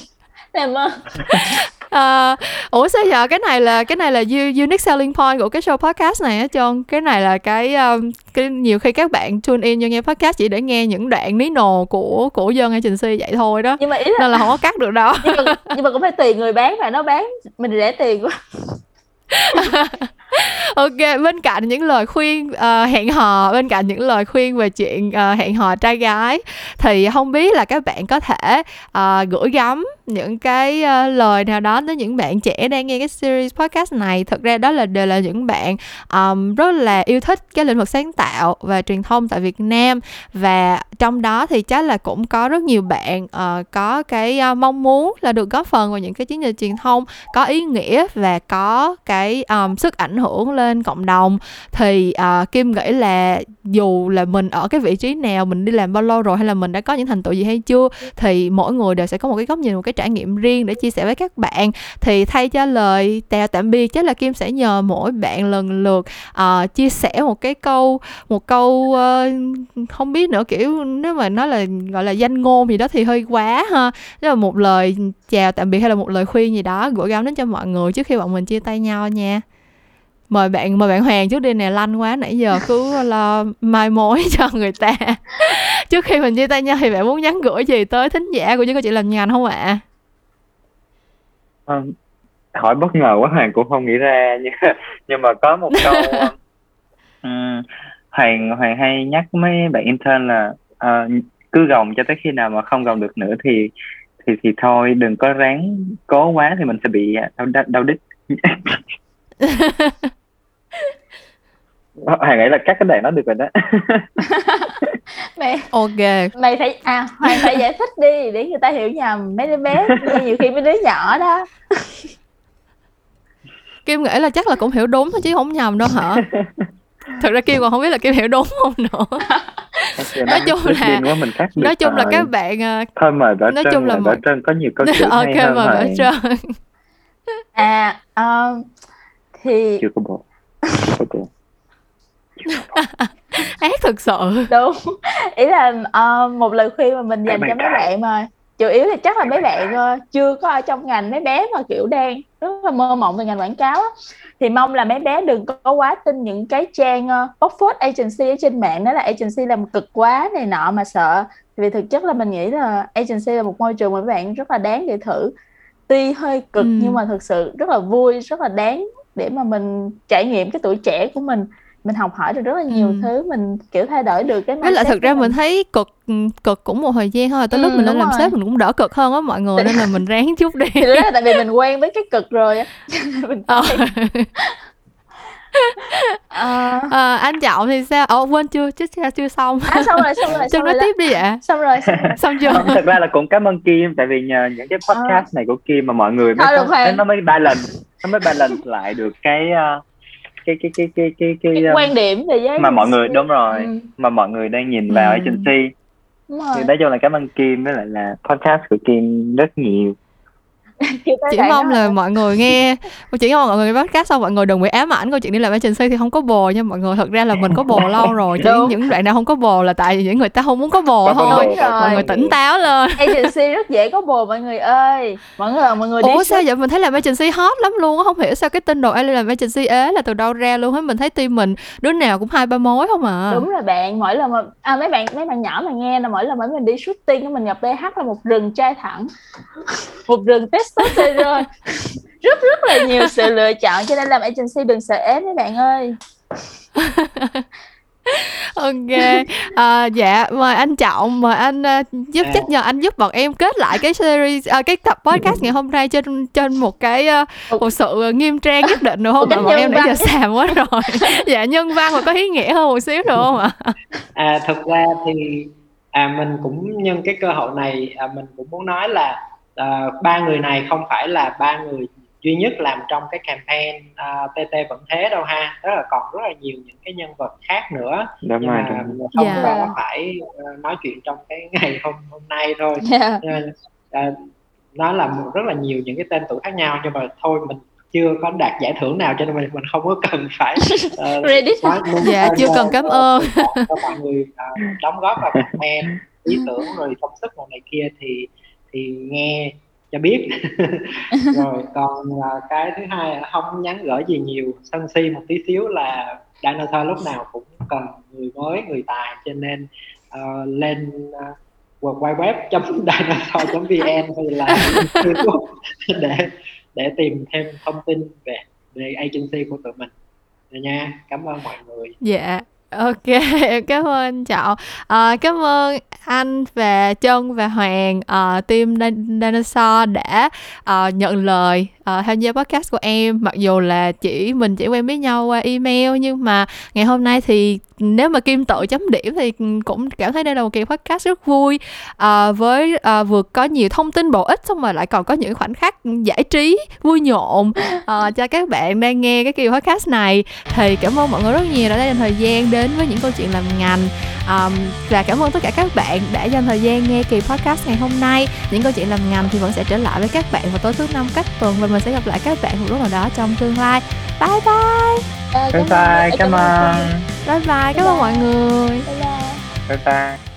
Làm ơn uh, ủa sao giờ? Cái này là cái này là unique selling point của cái show podcast này á trơn cái này là cái um, cái nhiều khi các bạn tune in vô nghe podcast chỉ để nghe những đoạn ní nồ của của dân agency vậy thôi đó. Nhưng mà ý là... nên là không có cắt được đâu. Nhưng mà, nhưng mà cũng phải tùy người bán và nó bán mình rẻ tiền quá ok bên cạnh những lời khuyên uh, hẹn hò bên cạnh những lời khuyên về chuyện uh, hẹn hò trai gái thì không biết là các bạn có thể uh, gửi gắm những cái uh, lời nào đó tới những bạn trẻ đang nghe cái series podcast này. Thực ra đó là đều là những bạn um, rất là yêu thích cái lĩnh vực sáng tạo và truyền thông tại Việt Nam. Và trong đó thì chắc là cũng có rất nhiều bạn uh, có cái uh, mong muốn là được góp phần vào những cái chiến dịch truyền thông có ý nghĩa và có cái um, sức ảnh hưởng hưởng lên cộng đồng. Thì uh, Kim nghĩ là dù là mình ở cái vị trí nào mình đi làm bao lâu rồi hay là mình đã có những thành tựu gì hay chưa thì mỗi người đều sẽ có một cái góc nhìn một cái trải nghiệm riêng để chia sẻ với các bạn. Thì thay cho lời chào tạm biệt chắc là Kim sẽ nhờ mỗi bạn lần lượt uh, chia sẻ một cái câu một câu uh, không biết nữa kiểu nếu mà nói là gọi là danh ngôn gì đó thì hơi quá ha. Đó là một lời chào tạm biệt hay là một lời khuyên gì đó gửi gắm đến cho mọi người trước khi bọn mình chia tay nhau nha mời bạn mời bạn Hoàng trước đi nè lanh quá nãy giờ cứ lo mai mối cho người ta trước khi mình chia tay nhau thì bạn muốn nhắn gửi gì tới thính giả của câu chuyện làm ngành không ạ à? hỏi bất ngờ quá Hoàng cũng không nghĩ ra nhưng nhưng mà có một câu um, Hoàng Hoàng hay nhắc mấy bạn intern là uh, cứ gồng cho tới khi nào mà không gồng được nữa thì thì thì thôi đừng có ráng cố quá thì mình sẽ bị đau đau đít Hoàng nghĩ là các cái đoạn đó được rồi đó. Mày ok. mày phải à hoàng phải giải thích đi để người ta hiểu nhầm. Mấy đứa bé nhiều khi mấy đứa nhỏ đó. Kim nghĩ là chắc là cũng hiểu đúng thôi chứ không nhầm đâu hả? Thật ra kim còn không biết là kim hiểu đúng không nữa. Nói chung là khác nói chung là các bạn ờ, thôi mời bảo nói chung là trân có nhiều câu chuyện ok hay mời bảo trân. À uh, thì chưa có bộ. Ác thực sự. Đúng. Ý là uh, một lời khuyên mà mình dành cho mấy bạn mà chủ yếu thì chắc là mấy bạn uh, chưa có ở trong ngành mấy bé mà kiểu đang rất là mơ mộng về ngành quảng cáo á. thì mong là mấy bé đừng có quá tin những cái trang uh, Oxford agency ở trên mạng đó là agency làm cực quá này nọ mà sợ. Vì thực chất là mình nghĩ là agency là một môi trường mà các bạn rất là đáng để thử. Tuy hơi cực ừ. nhưng mà thực sự rất là vui rất là đáng để mà mình trải nghiệm cái tuổi trẻ của mình mình học hỏi được rất là nhiều ừ. thứ mình kiểu thay đổi được cái lại thực ra mình. mình thấy cực cực cũng một thời gian thôi tới ừ, lúc mình lên làm sếp mình cũng đỡ cực hơn á mọi người nên là mình ráng chút đi thì đó là tại vì mình quen với cái cực rồi á ờ. à, à, anh trọng thì sao? Ồ quên chưa? Chứ chưa xong. À, xong rồi xong rồi xong nói tiếp đi ạ. Xong rồi. Xong, xong chưa? Không, thật ra là cũng cảm ơn kim tại vì nhờ những cái podcast à. này của kim mà mọi người mới Thôi, có, nó mới ba lần nó mới balance lại được cái uh, cái cái cái cái cái cái, cái quan điểm về với mà mọi người đúng rồi ừ. mà mọi người đang nhìn vào ừ. agency. Thì nói chung là cảm ơn Kim với lại là podcast của Kim rất nhiều chỉ mong là mọi người nghe chỉ mong mọi người nghe podcast xong mọi người đừng bị ám ảnh câu chuyện đi làm agency thì không có bồ nha mọi người. Thật ra là mình có bồ lâu rồi chỉ những đoạn nào không có bồ là tại vì những người ta không muốn có bồ thôi. mọi người tỉnh táo lên. Agency rất dễ có bồ mọi người ơi. Mọi người mọi người ủa sao vậy mình thấy làm agency hot lắm luôn không hiểu sao cái tin đồn ai làm agency ế là từ đâu ra luôn hết mình thấy team mình đứa nào cũng hai ba mối không à. Đúng rồi bạn mỗi lần mà à, mấy bạn mấy bạn nhỏ mà nghe là mỗi lần mấy mình đi shooting mình gặp BH là một rừng trai thẳng. Một rừng test testosterone rất rất là nhiều sự lựa chọn cho nên làm agency đừng sợ ế mấy bạn ơi. Ok. À, dạ mời anh trọng mời anh uh, giúp chắc nhờ anh giúp bọn em kết lại cái series uh, cái tập podcast ngày hôm nay trên trên một cái uh, một sự nghiêm trang nhất định được không? Ạ bọn em đã giờ xàm quá rồi. Dạ nhân văn và có ý nghĩa hơn một xíu được không ạ? À thực ra thì à mình cũng nhân cái cơ hội này à, mình cũng muốn nói là uh, ba người này không phải là ba người duy nhất làm trong cái campaign uh, à, TT vẫn thế đâu ha. Đó là còn rất là nhiều những cái nhân vật khác nữa. Đúng nhưng mà không yeah. có phải uh, nói chuyện trong cái ngày hôm hôm nay thôi. Yeah. uh, nó là một, rất là nhiều những cái tên tuổi khác nhau nhưng mà thôi mình chưa có đạt giải thưởng nào cho nên mình mình không có cần phải uh, Reddit. nói, dạ chưa cần cảm ơn. cho mọi người uh, đóng góp vào comment ý tưởng rồi công sức này, này kia thì thì nghe cho biết. Rồi còn uh, cái thứ hai là không nhắn gửi gì nhiều sân si một tí xíu là dinosaur lúc nào cũng cần người mới người tài cho nên uh, lên ờ, uh, trong dinosaur vn hay là Facebook để để tìm thêm thông tin về về agency của tụi mình. Nha cảm ơn mọi người. Dạ ok cảm ơn anh trọng à, cảm ơn anh và Trân và Hoàng uh, team Dinosaur đã uh, nhận lời uh, tham gia podcast của em. Mặc dù là chỉ mình chỉ quen biết nhau qua email nhưng mà ngày hôm nay thì nếu mà kim tự chấm điểm thì cũng cảm thấy đây là một kỳ podcast rất vui. À, với à, vừa có nhiều thông tin bổ ích xong rồi lại còn có những khoảnh khắc giải trí vui nhộn. À, cho các bạn đang nghe cái kỳ podcast này thì cảm ơn mọi người rất nhiều đã dành thời gian đến với những câu chuyện làm ngành um, và cảm ơn tất cả các bạn đã dành thời gian nghe kỳ podcast ngày hôm nay. Những câu chuyện làm ngành thì vẫn sẽ trở lại với các bạn vào tối thứ năm cách tuần và mình sẽ gặp lại các bạn một lúc nào đó trong tương lai. Bye bye. Bye bye cảm ơn. bye bye cảm ơn mọi người. Bye bye. Bye bye